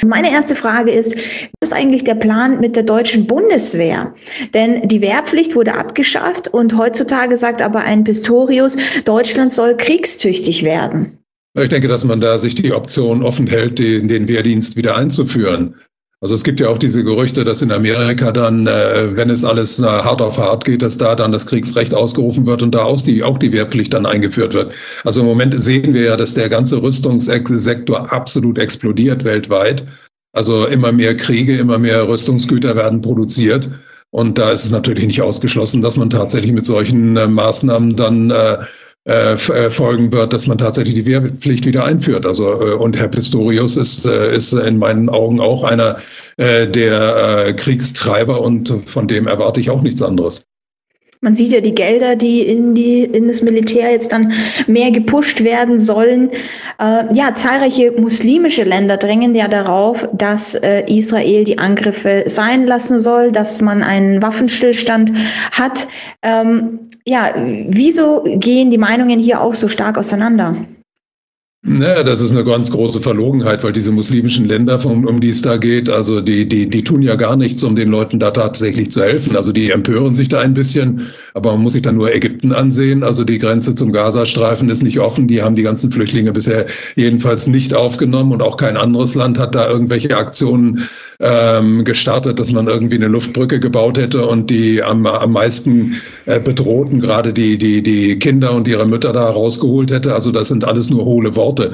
Meine erste Frage ist, was ist eigentlich der Plan mit der deutschen Bundeswehr? Denn die Wehrpflicht wurde abgeschafft und heutzutage sagt aber ein Pistorius, Deutschland soll kriegstüchtig werden. Ich denke, dass man da sich die Option offen hält, den, den Wehrdienst wieder einzuführen. Also es gibt ja auch diese Gerüchte, dass in Amerika dann, äh, wenn es alles äh, hart auf hart geht, dass da dann das Kriegsrecht ausgerufen wird und da auch die, auch die Wehrpflicht dann eingeführt wird. Also im Moment sehen wir ja, dass der ganze Rüstungssektor absolut explodiert weltweit. Also immer mehr Kriege, immer mehr Rüstungsgüter werden produziert. Und da ist es natürlich nicht ausgeschlossen, dass man tatsächlich mit solchen äh, Maßnahmen dann äh, äh, äh, folgen wird, dass man tatsächlich die Wehrpflicht wieder einführt. Also äh, und Herr Pistorius ist, äh, ist in meinen Augen auch einer äh, der äh, Kriegstreiber und von dem erwarte ich auch nichts anderes. Man sieht ja die Gelder, die in, die, in das Militär jetzt dann mehr gepusht werden sollen. Äh, ja, zahlreiche muslimische Länder drängen ja darauf, dass äh, Israel die Angriffe sein lassen soll, dass man einen Waffenstillstand hat. Ähm, ja, wieso gehen die Meinungen hier auch so stark auseinander? Naja, das ist eine ganz große Verlogenheit, weil diese muslimischen Länder, um, um die es da geht, also die, die, die tun ja gar nichts, um den Leuten da tatsächlich zu helfen. Also die empören sich da ein bisschen, aber man muss sich da nur Ägypten ansehen. Also die Grenze zum Gazastreifen ist nicht offen. Die haben die ganzen Flüchtlinge bisher jedenfalls nicht aufgenommen und auch kein anderes Land hat da irgendwelche Aktionen ähm, gestartet, dass man irgendwie eine Luftbrücke gebaut hätte und die am, am meisten äh, bedrohten, gerade die, die, die Kinder und ihre Mütter da rausgeholt hätte. Also das sind alles nur hohle Worte.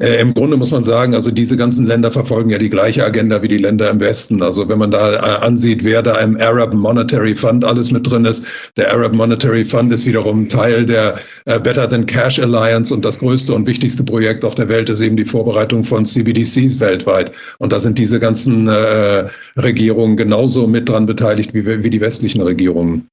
Äh, Im Grunde muss man sagen, also diese ganzen Länder verfolgen ja die gleiche Agenda wie die Länder im Westen. Also wenn man da äh, ansieht, wer da im Arab Monetary Fund alles mit drin ist, der Arab Monetary Fund ist wiederum Teil der äh, Better Than Cash Alliance und das größte und wichtigste Projekt auf der Welt ist eben die Vorbereitung von CBDCs weltweit. Und da sind diese ganzen äh, Regierungen genauso mit dran beteiligt wie, wie die westlichen Regierungen.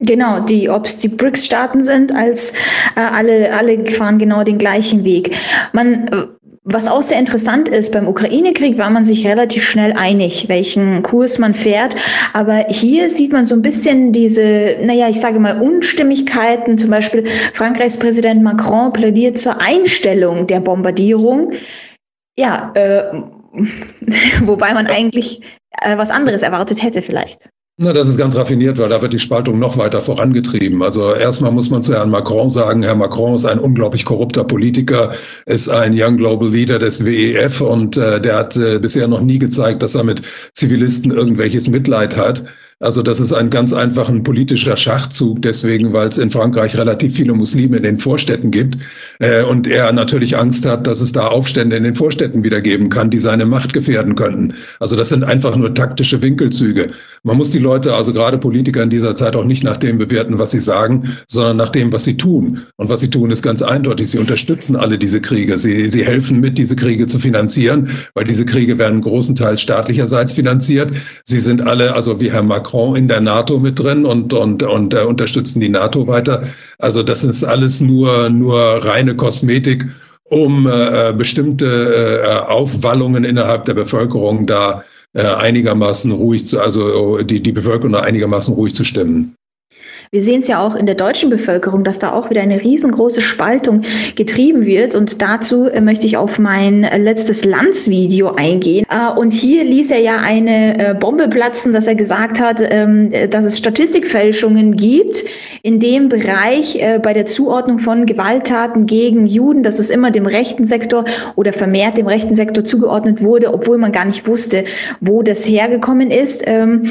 Genau, die, ob es die BRICS-Staaten sind, als äh, alle, alle fahren genau den gleichen Weg. Man, äh, was auch sehr interessant ist, beim Ukraine-Krieg war man sich relativ schnell einig, welchen Kurs man fährt. Aber hier sieht man so ein bisschen diese, naja, ich sage mal, Unstimmigkeiten. Zum Beispiel Frankreichs Präsident Macron plädiert zur Einstellung der Bombardierung. Ja, äh, wobei man eigentlich äh, was anderes erwartet hätte vielleicht. Na, das ist ganz raffiniert, weil da wird die Spaltung noch weiter vorangetrieben. Also erstmal muss man zu Herrn Macron sagen, Herr Macron ist ein unglaublich korrupter Politiker, ist ein Young Global Leader des WEF und äh, der hat äh, bisher noch nie gezeigt, dass er mit Zivilisten irgendwelches Mitleid hat. Also das ist ein ganz einfacher politischer Schachzug, deswegen, weil es in Frankreich relativ viele Muslime in den Vorstädten gibt äh, und er natürlich Angst hat, dass es da Aufstände in den Vorstädten wieder geben kann, die seine Macht gefährden könnten. Also das sind einfach nur taktische Winkelzüge. Man muss die Leute, also gerade Politiker in dieser Zeit auch nicht nach dem bewerten, was sie sagen, sondern nach dem, was sie tun. Und was sie tun, ist ganz eindeutig. Sie unterstützen alle diese Kriege. Sie, sie helfen mit, diese Kriege zu finanzieren, weil diese Kriege werden großenteils staatlicherseits finanziert. Sie sind alle, also wie Herr Macron Macron in der NATO mit drin und, und, und äh, unterstützen die NATO weiter. Also das ist alles nur, nur reine Kosmetik, um äh, bestimmte äh, Aufwallungen innerhalb der Bevölkerung da äh, einigermaßen ruhig zu, also die, die Bevölkerung da einigermaßen ruhig zu stimmen. Wir sehen es ja auch in der deutschen Bevölkerung, dass da auch wieder eine riesengroße Spaltung getrieben wird. Und dazu äh, möchte ich auf mein äh, letztes Landsvideo eingehen. Äh, und hier ließ er ja eine Bombe platzen, dass er gesagt hat, ähm, dass es Statistikfälschungen gibt in dem Bereich bei der Zuordnung von Gewalttaten gegen Juden, dass es immer dem rechten Sektor oder vermehrt dem rechten Sektor zugeordnet wurde, obwohl man gar nicht wusste, wo das hergekommen ist. Ähm,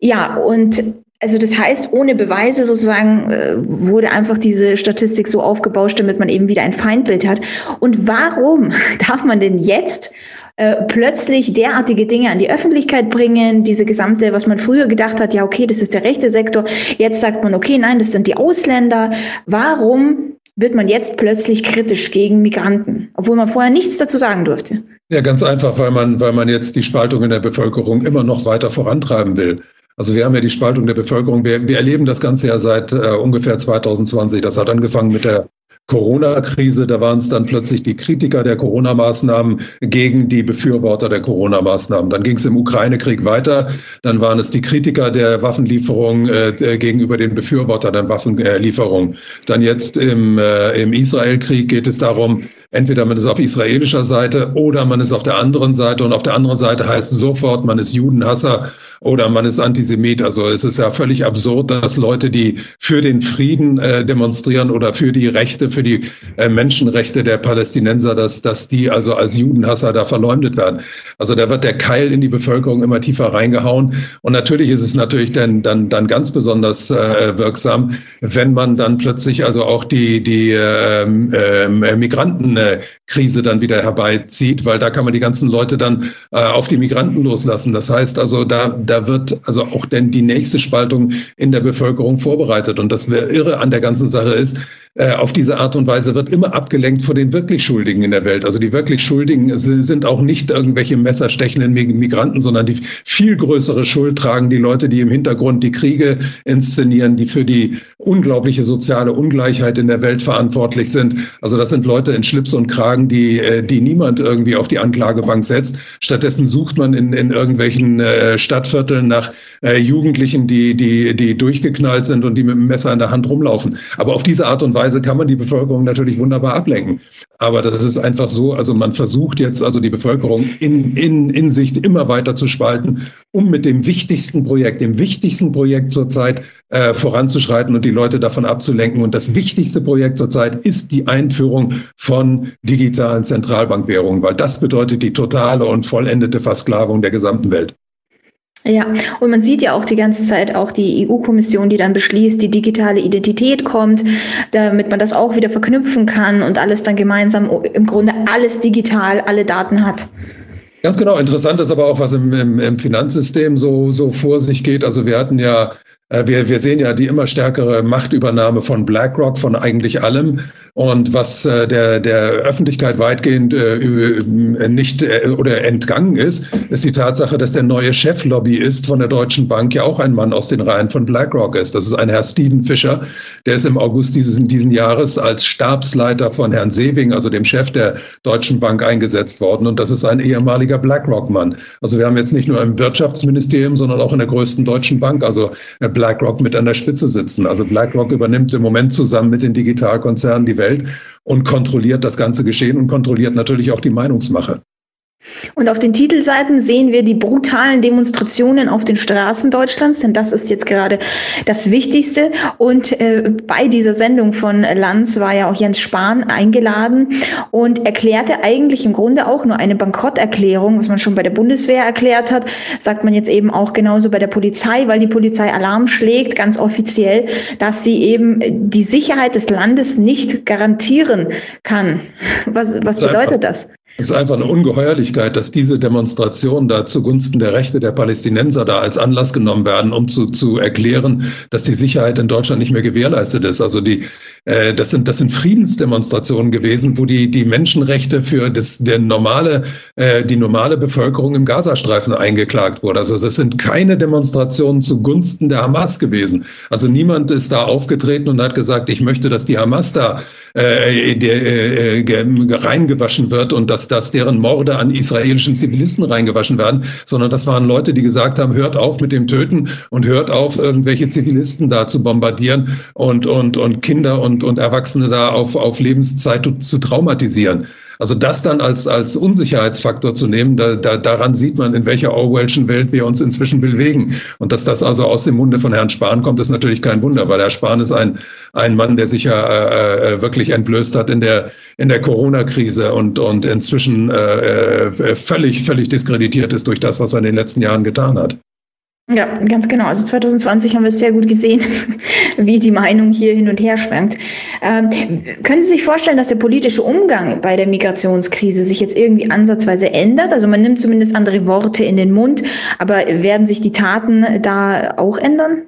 ja, und also das heißt, ohne Beweise sozusagen äh, wurde einfach diese Statistik so aufgebauscht, damit man eben wieder ein Feindbild hat. Und warum darf man denn jetzt äh, plötzlich derartige Dinge an die Öffentlichkeit bringen, diese gesamte, was man früher gedacht hat, ja, okay, das ist der rechte Sektor, jetzt sagt man, okay, nein, das sind die Ausländer. Warum wird man jetzt plötzlich kritisch gegen Migranten, obwohl man vorher nichts dazu sagen durfte? Ja, ganz einfach, weil man, weil man jetzt die Spaltung in der Bevölkerung immer noch weiter vorantreiben will. Also wir haben ja die Spaltung der Bevölkerung. Wir, wir erleben das Ganze ja seit äh, ungefähr 2020. Das hat angefangen mit der Corona-Krise, da waren es dann plötzlich die Kritiker der Corona-Maßnahmen gegen die Befürworter der Corona-Maßnahmen. Dann ging es im Ukraine-Krieg weiter, dann waren es die Kritiker der Waffenlieferung äh, gegenüber den Befürwortern der Waffenlieferung. Dann jetzt im, äh, im Israel-Krieg geht es darum, entweder man ist auf israelischer Seite oder man ist auf der anderen Seite und auf der anderen Seite heißt sofort, man ist Judenhasser oder man ist Antisemit. Also es ist ja völlig absurd, dass Leute, die für den Frieden äh, demonstrieren oder für die Rechte, für die äh, Menschenrechte der Palästinenser, dass, dass die also als Judenhasser da verleumdet werden. Also da wird der Keil in die Bevölkerung immer tiefer reingehauen. Und natürlich ist es natürlich dann, dann, dann ganz besonders äh, wirksam, wenn man dann plötzlich also auch die, die ähm, ähm, Migrantenkrise dann wieder herbeizieht, weil da kann man die ganzen Leute dann äh, auf die Migranten loslassen. Das heißt also, da, da wird also auch denn die nächste Spaltung in der Bevölkerung vorbereitet. Und das Irre an der ganzen Sache ist, äh, auf diese Art und Weise wird immer abgelenkt von den wirklich Schuldigen in der Welt. Also die wirklich Schuldigen sind auch nicht irgendwelche messerstechenden Migranten, sondern die viel größere Schuld tragen die Leute, die im Hintergrund die Kriege inszenieren, die für die unglaubliche soziale Ungleichheit in der Welt verantwortlich sind. Also das sind Leute in Schlips und Kragen, die, äh, die niemand irgendwie auf die Anklagebank setzt. Stattdessen sucht man in, in irgendwelchen äh, Stadtvierteln nach Jugendlichen, die, die, die durchgeknallt sind und die mit dem Messer in der Hand rumlaufen. Aber auf diese Art und Weise Weise kann man die Bevölkerung natürlich wunderbar ablenken. Aber das ist einfach so, also man versucht jetzt also die Bevölkerung in, in, in Sicht immer weiter zu spalten, um mit dem wichtigsten Projekt, dem wichtigsten Projekt zurzeit äh, voranzuschreiten und die Leute davon abzulenken. Und das wichtigste Projekt zurzeit ist die Einführung von digitalen Zentralbankwährungen, weil das bedeutet die totale und vollendete Versklavung der gesamten Welt. Ja, und man sieht ja auch die ganze Zeit auch die EU-Kommission, die dann beschließt, die digitale Identität kommt, damit man das auch wieder verknüpfen kann und alles dann gemeinsam im Grunde alles digital, alle Daten hat. Ganz genau. Interessant ist aber auch, was im, im, im Finanzsystem so, so vor sich geht. Also wir hatten ja wir, wir sehen ja die immer stärkere Machtübernahme von BlackRock, von eigentlich allem. Und was äh, der, der Öffentlichkeit weitgehend äh, nicht äh, oder entgangen ist, ist die Tatsache, dass der neue Cheflobbyist von der Deutschen Bank ja auch ein Mann aus den Reihen von BlackRock ist. Das ist ein Herr Steven Fischer. Der ist im August dieses, diesen Jahres als Stabsleiter von Herrn Sewing, also dem Chef der Deutschen Bank, eingesetzt worden. Und das ist ein ehemaliger BlackRock-Mann. Also wir haben jetzt nicht nur im Wirtschaftsministerium, sondern auch in der größten deutschen Bank, also äh, BlackRock mit an der Spitze sitzen. Also BlackRock übernimmt im Moment zusammen mit den Digitalkonzernen die Welt und kontrolliert das ganze Geschehen und kontrolliert natürlich auch die Meinungsmache. Und auf den Titelseiten sehen wir die brutalen Demonstrationen auf den Straßen Deutschlands, denn das ist jetzt gerade das Wichtigste. Und äh, bei dieser Sendung von Lanz war ja auch Jens Spahn eingeladen und erklärte eigentlich im Grunde auch nur eine Bankrotterklärung, was man schon bei der Bundeswehr erklärt hat, sagt man jetzt eben auch genauso bei der Polizei, weil die Polizei Alarm schlägt, ganz offiziell, dass sie eben die Sicherheit des Landes nicht garantieren kann. Was, was bedeutet das? Es ist einfach eine Ungeheuerlichkeit, dass diese Demonstrationen da zugunsten der Rechte der Palästinenser da als Anlass genommen werden, um zu, zu erklären, dass die Sicherheit in Deutschland nicht mehr gewährleistet ist. Also die, äh, das sind, das sind Friedensdemonstrationen gewesen, wo die, die Menschenrechte für das, der normale, äh, die normale Bevölkerung im Gazastreifen eingeklagt wurde. Also das sind keine Demonstrationen zugunsten der Hamas gewesen. Also niemand ist da aufgetreten und hat gesagt, ich möchte, dass die Hamas da äh, der, äh, reingewaschen wird und dass dass deren Morde an israelischen Zivilisten reingewaschen werden, sondern das waren Leute, die gesagt haben, hört auf mit dem Töten und hört auf, irgendwelche Zivilisten da zu bombardieren und, und, und Kinder und, und Erwachsene da auf, auf Lebenszeit zu traumatisieren. Also das dann als, als Unsicherheitsfaktor zu nehmen, da, da, daran sieht man, in welcher Orwellschen Welt wir uns inzwischen bewegen. Und dass das also aus dem Munde von Herrn Spahn kommt, ist natürlich kein Wunder, weil Herr Spahn ist ein, ein Mann, der sich ja äh, äh wirklich entblößt hat in der, in der Corona-Krise und, und inzwischen äh, äh, völlig, völlig diskreditiert ist durch das, was er in den letzten Jahren getan hat. Ja, ganz genau. Also 2020 haben wir es sehr gut gesehen, wie die Meinung hier hin und her schwankt. Ähm, können Sie sich vorstellen, dass der politische Umgang bei der Migrationskrise sich jetzt irgendwie ansatzweise ändert? Also man nimmt zumindest andere Worte in den Mund, aber werden sich die Taten da auch ändern?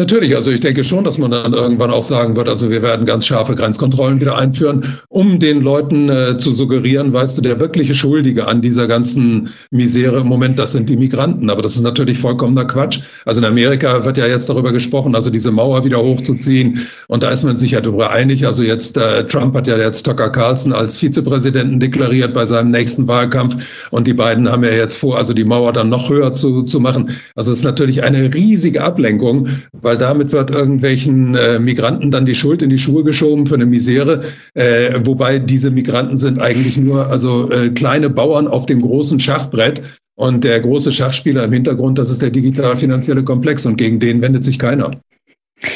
Natürlich, also ich denke schon, dass man dann irgendwann auch sagen wird, also wir werden ganz scharfe Grenzkontrollen wieder einführen, um den Leuten äh, zu suggerieren, weißt du, der wirkliche Schuldige an dieser ganzen Misere im Moment, das sind die Migranten. Aber das ist natürlich vollkommener Quatsch. Also in Amerika wird ja jetzt darüber gesprochen, also diese Mauer wieder hochzuziehen. Und da ist man sich ja darüber einig. Also jetzt, äh, Trump hat ja jetzt Tucker Carlson als Vizepräsidenten deklariert bei seinem nächsten Wahlkampf. Und die beiden haben ja jetzt vor, also die Mauer dann noch höher zu, zu machen. Also es ist natürlich eine riesige Ablenkung, weil damit wird irgendwelchen äh, Migranten dann die Schuld in die Schuhe geschoben für eine Misere, äh, wobei diese Migranten sind eigentlich nur also äh, kleine Bauern auf dem großen Schachbrett. Und der große Schachspieler im Hintergrund, das ist der digital-finanzielle Komplex. Und gegen den wendet sich keiner.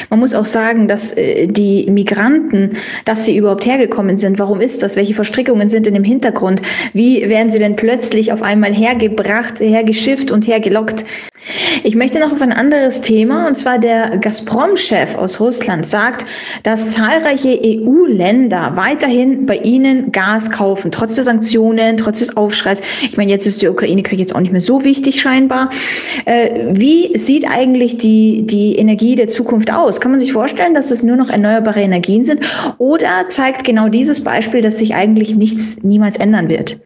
Man muss auch sagen, dass äh, die Migranten, dass sie überhaupt hergekommen sind, warum ist das? Welche Verstrickungen sind in dem Hintergrund? Wie werden sie denn plötzlich auf einmal hergebracht, hergeschifft und hergelockt? Ich möchte noch auf ein anderes Thema, und zwar der Gazprom-Chef aus Russland sagt, dass zahlreiche EU-Länder weiterhin bei ihnen Gas kaufen, trotz der Sanktionen, trotz des Aufschreis. Ich meine, jetzt ist die Ukraine-Krieg jetzt auch nicht mehr so wichtig scheinbar. Äh, wie sieht eigentlich die, die Energie der Zukunft aus? Kann man sich vorstellen, dass es nur noch erneuerbare Energien sind? Oder zeigt genau dieses Beispiel, dass sich eigentlich nichts niemals ändern wird?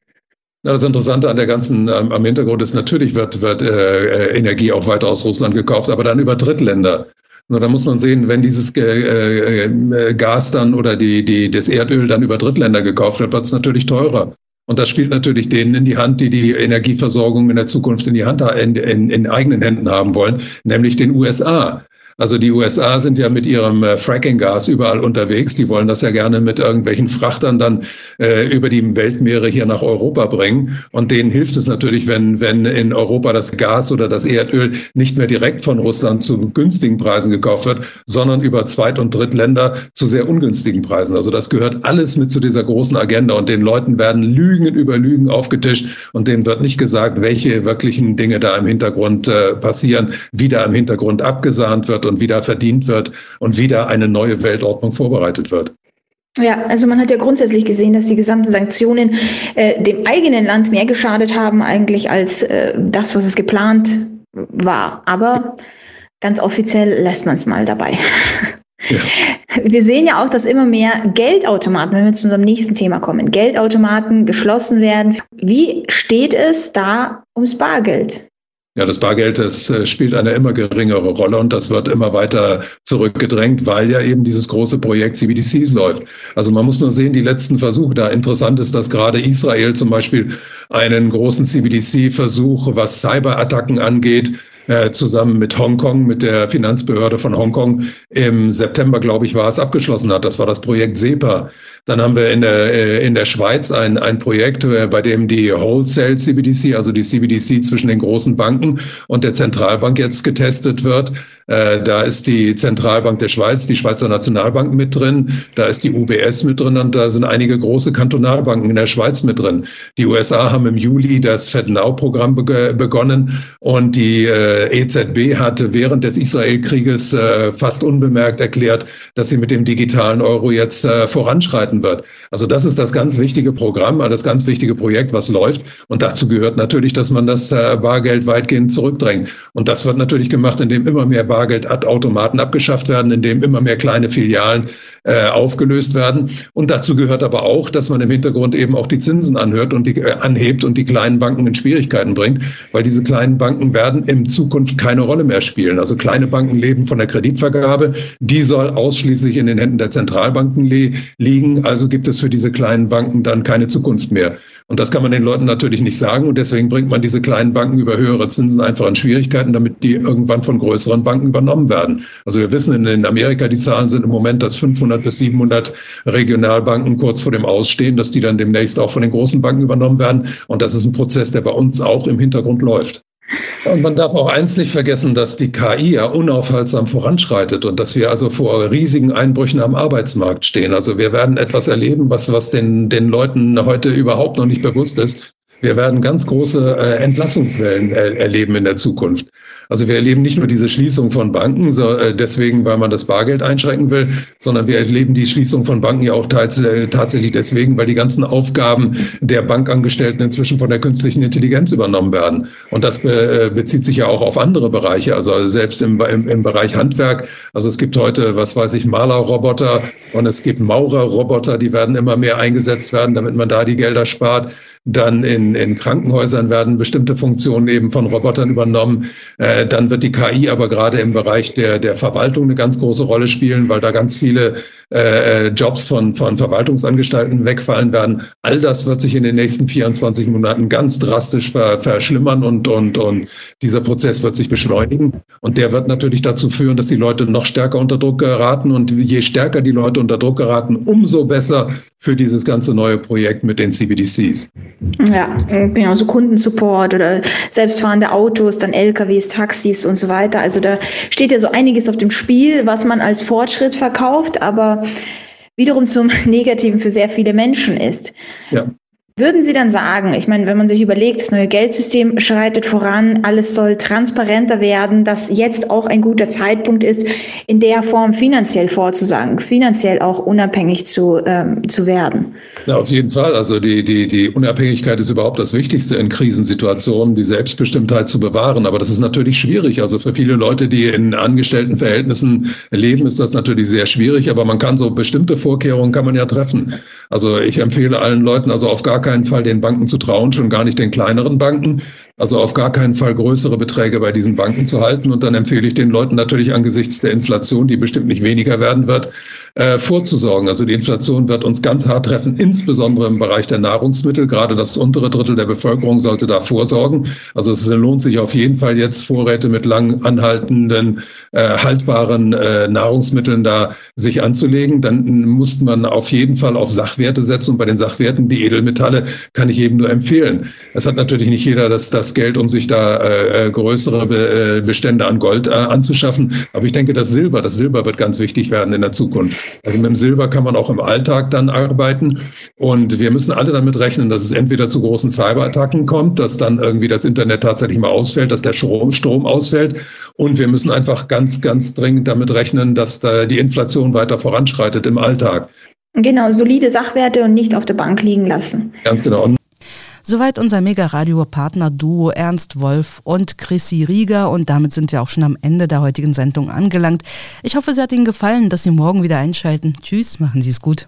Das Interessante an der ganzen ähm, am Hintergrund ist, natürlich wird, wird äh, äh, Energie auch weiter aus Russland gekauft, aber dann über Drittländer. Nur da muss man sehen, wenn dieses äh, äh, Gas dann oder die, die, das Erdöl dann über Drittländer gekauft wird, wird es natürlich teurer. Und das spielt natürlich denen in die Hand, die die Energieversorgung in der Zukunft in die Hand in, in, in eigenen Händen haben wollen, nämlich den USA. Also die USA sind ja mit ihrem äh, Fracking-Gas überall unterwegs. Die wollen das ja gerne mit irgendwelchen Frachtern dann äh, über die Weltmeere hier nach Europa bringen. Und denen hilft es natürlich, wenn, wenn in Europa das Gas oder das Erdöl nicht mehr direkt von Russland zu günstigen Preisen gekauft wird, sondern über Zweit- und Drittländer zu sehr ungünstigen Preisen. Also das gehört alles mit zu dieser großen Agenda. Und den Leuten werden Lügen über Lügen aufgetischt und denen wird nicht gesagt, welche wirklichen Dinge da im Hintergrund äh, passieren, wie da im Hintergrund abgesahnt wird und wieder verdient wird und wieder eine neue Weltordnung vorbereitet wird. Ja, also man hat ja grundsätzlich gesehen, dass die gesamten Sanktionen äh, dem eigenen Land mehr geschadet haben eigentlich als äh, das, was es geplant war. Aber ganz offiziell lässt man es mal dabei. Ja. Wir sehen ja auch, dass immer mehr Geldautomaten, wenn wir zu unserem nächsten Thema kommen, Geldautomaten geschlossen werden. Wie steht es da ums Bargeld? Ja, das Bargeld, das äh, spielt eine immer geringere Rolle und das wird immer weiter zurückgedrängt, weil ja eben dieses große Projekt CBDCs läuft. Also man muss nur sehen, die letzten Versuche, da interessant ist, dass gerade Israel zum Beispiel einen großen CBDC-Versuch, was Cyberattacken angeht, äh, zusammen mit Hongkong, mit der Finanzbehörde von Hongkong im September, glaube ich, war es abgeschlossen hat. Das war das Projekt SEPA. Dann haben wir in der, äh, in der Schweiz ein, ein Projekt, äh, bei dem die Wholesale CBDC, also die CBDC zwischen den großen Banken und der Zentralbank jetzt getestet wird. Da ist die Zentralbank der Schweiz, die Schweizer Nationalbank mit drin, da ist die UBS mit drin und da sind einige große Kantonalbanken in der Schweiz mit drin. Die USA haben im Juli das FedNow-Programm begonnen und die EZB hat während des Israelkrieges äh, fast unbemerkt erklärt, dass sie mit dem digitalen Euro jetzt äh, voranschreiten wird. Also das ist das ganz wichtige Programm, das ganz wichtige Projekt, was läuft. Und dazu gehört natürlich, dass man das äh, Bargeld weitgehend zurückdrängt. Und das wird natürlich gemacht, indem immer mehr Bargeldautomaten abgeschafft werden, indem immer mehr kleine Filialen äh, aufgelöst werden. Und dazu gehört aber auch, dass man im Hintergrund eben auch die Zinsen anhört und die äh, anhebt und die kleinen Banken in Schwierigkeiten bringt, weil diese kleinen Banken werden im Zukunft keine Rolle mehr spielen. Also kleine Banken leben von der Kreditvergabe, die soll ausschließlich in den Händen der Zentralbanken liegen. Also gibt es für diese kleinen Banken dann keine Zukunft mehr. Und das kann man den Leuten natürlich nicht sagen. Und deswegen bringt man diese kleinen Banken über höhere Zinsen einfach in Schwierigkeiten, damit die irgendwann von größeren Banken übernommen werden. Also wir wissen in Amerika, die Zahlen sind im Moment, dass 500 bis 700 Regionalbanken kurz vor dem Ausstehen, dass die dann demnächst auch von den großen Banken übernommen werden. Und das ist ein Prozess, der bei uns auch im Hintergrund läuft. Und man darf auch eins nicht vergessen, dass die KI ja unaufhaltsam voranschreitet und dass wir also vor riesigen Einbrüchen am Arbeitsmarkt stehen. Also wir werden etwas erleben, was, was den, den Leuten heute überhaupt noch nicht bewusst ist. Wir werden ganz große äh, Entlassungswellen er erleben in der Zukunft. Also wir erleben nicht nur diese Schließung von Banken, so, äh, deswegen, weil man das Bargeld einschränken will, sondern wir erleben die Schließung von Banken ja auch äh, tatsächlich deswegen, weil die ganzen Aufgaben der Bankangestellten inzwischen von der künstlichen Intelligenz übernommen werden. Und das be bezieht sich ja auch auf andere Bereiche, also, also selbst im, im, im Bereich Handwerk. Also es gibt heute, was weiß ich, Malerroboter und es gibt Maurerroboter, die werden immer mehr eingesetzt werden, damit man da die Gelder spart. Dann in, in Krankenhäusern werden bestimmte Funktionen eben von Robotern übernommen. Äh, dann wird die KI aber gerade im Bereich der, der Verwaltung eine ganz große Rolle spielen, weil da ganz viele äh, Jobs von, von Verwaltungsangestellten wegfallen werden. All das wird sich in den nächsten 24 Monaten ganz drastisch ver, verschlimmern und, und, und dieser Prozess wird sich beschleunigen. Und der wird natürlich dazu führen, dass die Leute noch stärker unter Druck geraten. Und je stärker die Leute unter Druck geraten, umso besser für dieses ganze neue Projekt mit den CBDCs. Ja, genau, so Kundensupport oder selbstfahrende Autos, dann LKWs, Taxis und so weiter. Also da steht ja so einiges auf dem Spiel, was man als Fortschritt verkauft, aber wiederum zum Negativen für sehr viele Menschen ist. Ja. Würden Sie dann sagen, ich meine, wenn man sich überlegt, das neue Geldsystem schreitet voran, alles soll transparenter werden, dass jetzt auch ein guter Zeitpunkt ist, in der Form finanziell vorzusagen, finanziell auch unabhängig zu, ähm, zu werden? Ja, auf jeden Fall. Also die, die, die Unabhängigkeit ist überhaupt das Wichtigste in Krisensituationen, die Selbstbestimmtheit zu bewahren. Aber das ist natürlich schwierig. Also für viele Leute, die in angestellten Verhältnissen leben, ist das natürlich sehr schwierig. Aber man kann so bestimmte Vorkehrungen kann man ja treffen. Also ich empfehle allen Leuten also auf gar keinen keinen Fall den Banken zu trauen, schon gar nicht den kleineren Banken. Also auf gar keinen Fall größere Beträge bei diesen Banken zu halten. Und dann empfehle ich den Leuten natürlich angesichts der Inflation, die bestimmt nicht weniger werden wird, äh, vorzusorgen. Also die Inflation wird uns ganz hart treffen, insbesondere im Bereich der Nahrungsmittel. Gerade das untere Drittel der Bevölkerung sollte da vorsorgen. Also es lohnt sich auf jeden Fall jetzt Vorräte mit lang anhaltenden, äh, haltbaren äh, Nahrungsmitteln da sich anzulegen. Dann muss man auf jeden Fall auf Sachwerte setzen. Und bei den Sachwerten, die Edelmetalle, kann ich eben nur empfehlen. Es hat natürlich nicht jeder das, das Geld, um sich da äh, äh größere Be äh, Bestände an Gold äh, anzuschaffen. Aber ich denke, das Silber, das Silber wird ganz wichtig werden in der Zukunft. Also mit dem Silber kann man auch im Alltag dann arbeiten. Und wir müssen alle damit rechnen, dass es entweder zu großen Cyberattacken kommt, dass dann irgendwie das Internet tatsächlich mal ausfällt, dass der Strom, Strom ausfällt. Und wir müssen einfach ganz, ganz dringend damit rechnen, dass da die Inflation weiter voranschreitet im Alltag. Genau, solide Sachwerte und nicht auf der Bank liegen lassen. Ganz genau. Soweit unser Mega-Radio-Partner-Duo Ernst Wolf und Chrissy Rieger. Und damit sind wir auch schon am Ende der heutigen Sendung angelangt. Ich hoffe, es hat Ihnen gefallen, dass Sie morgen wieder einschalten. Tschüss, machen Sie es gut.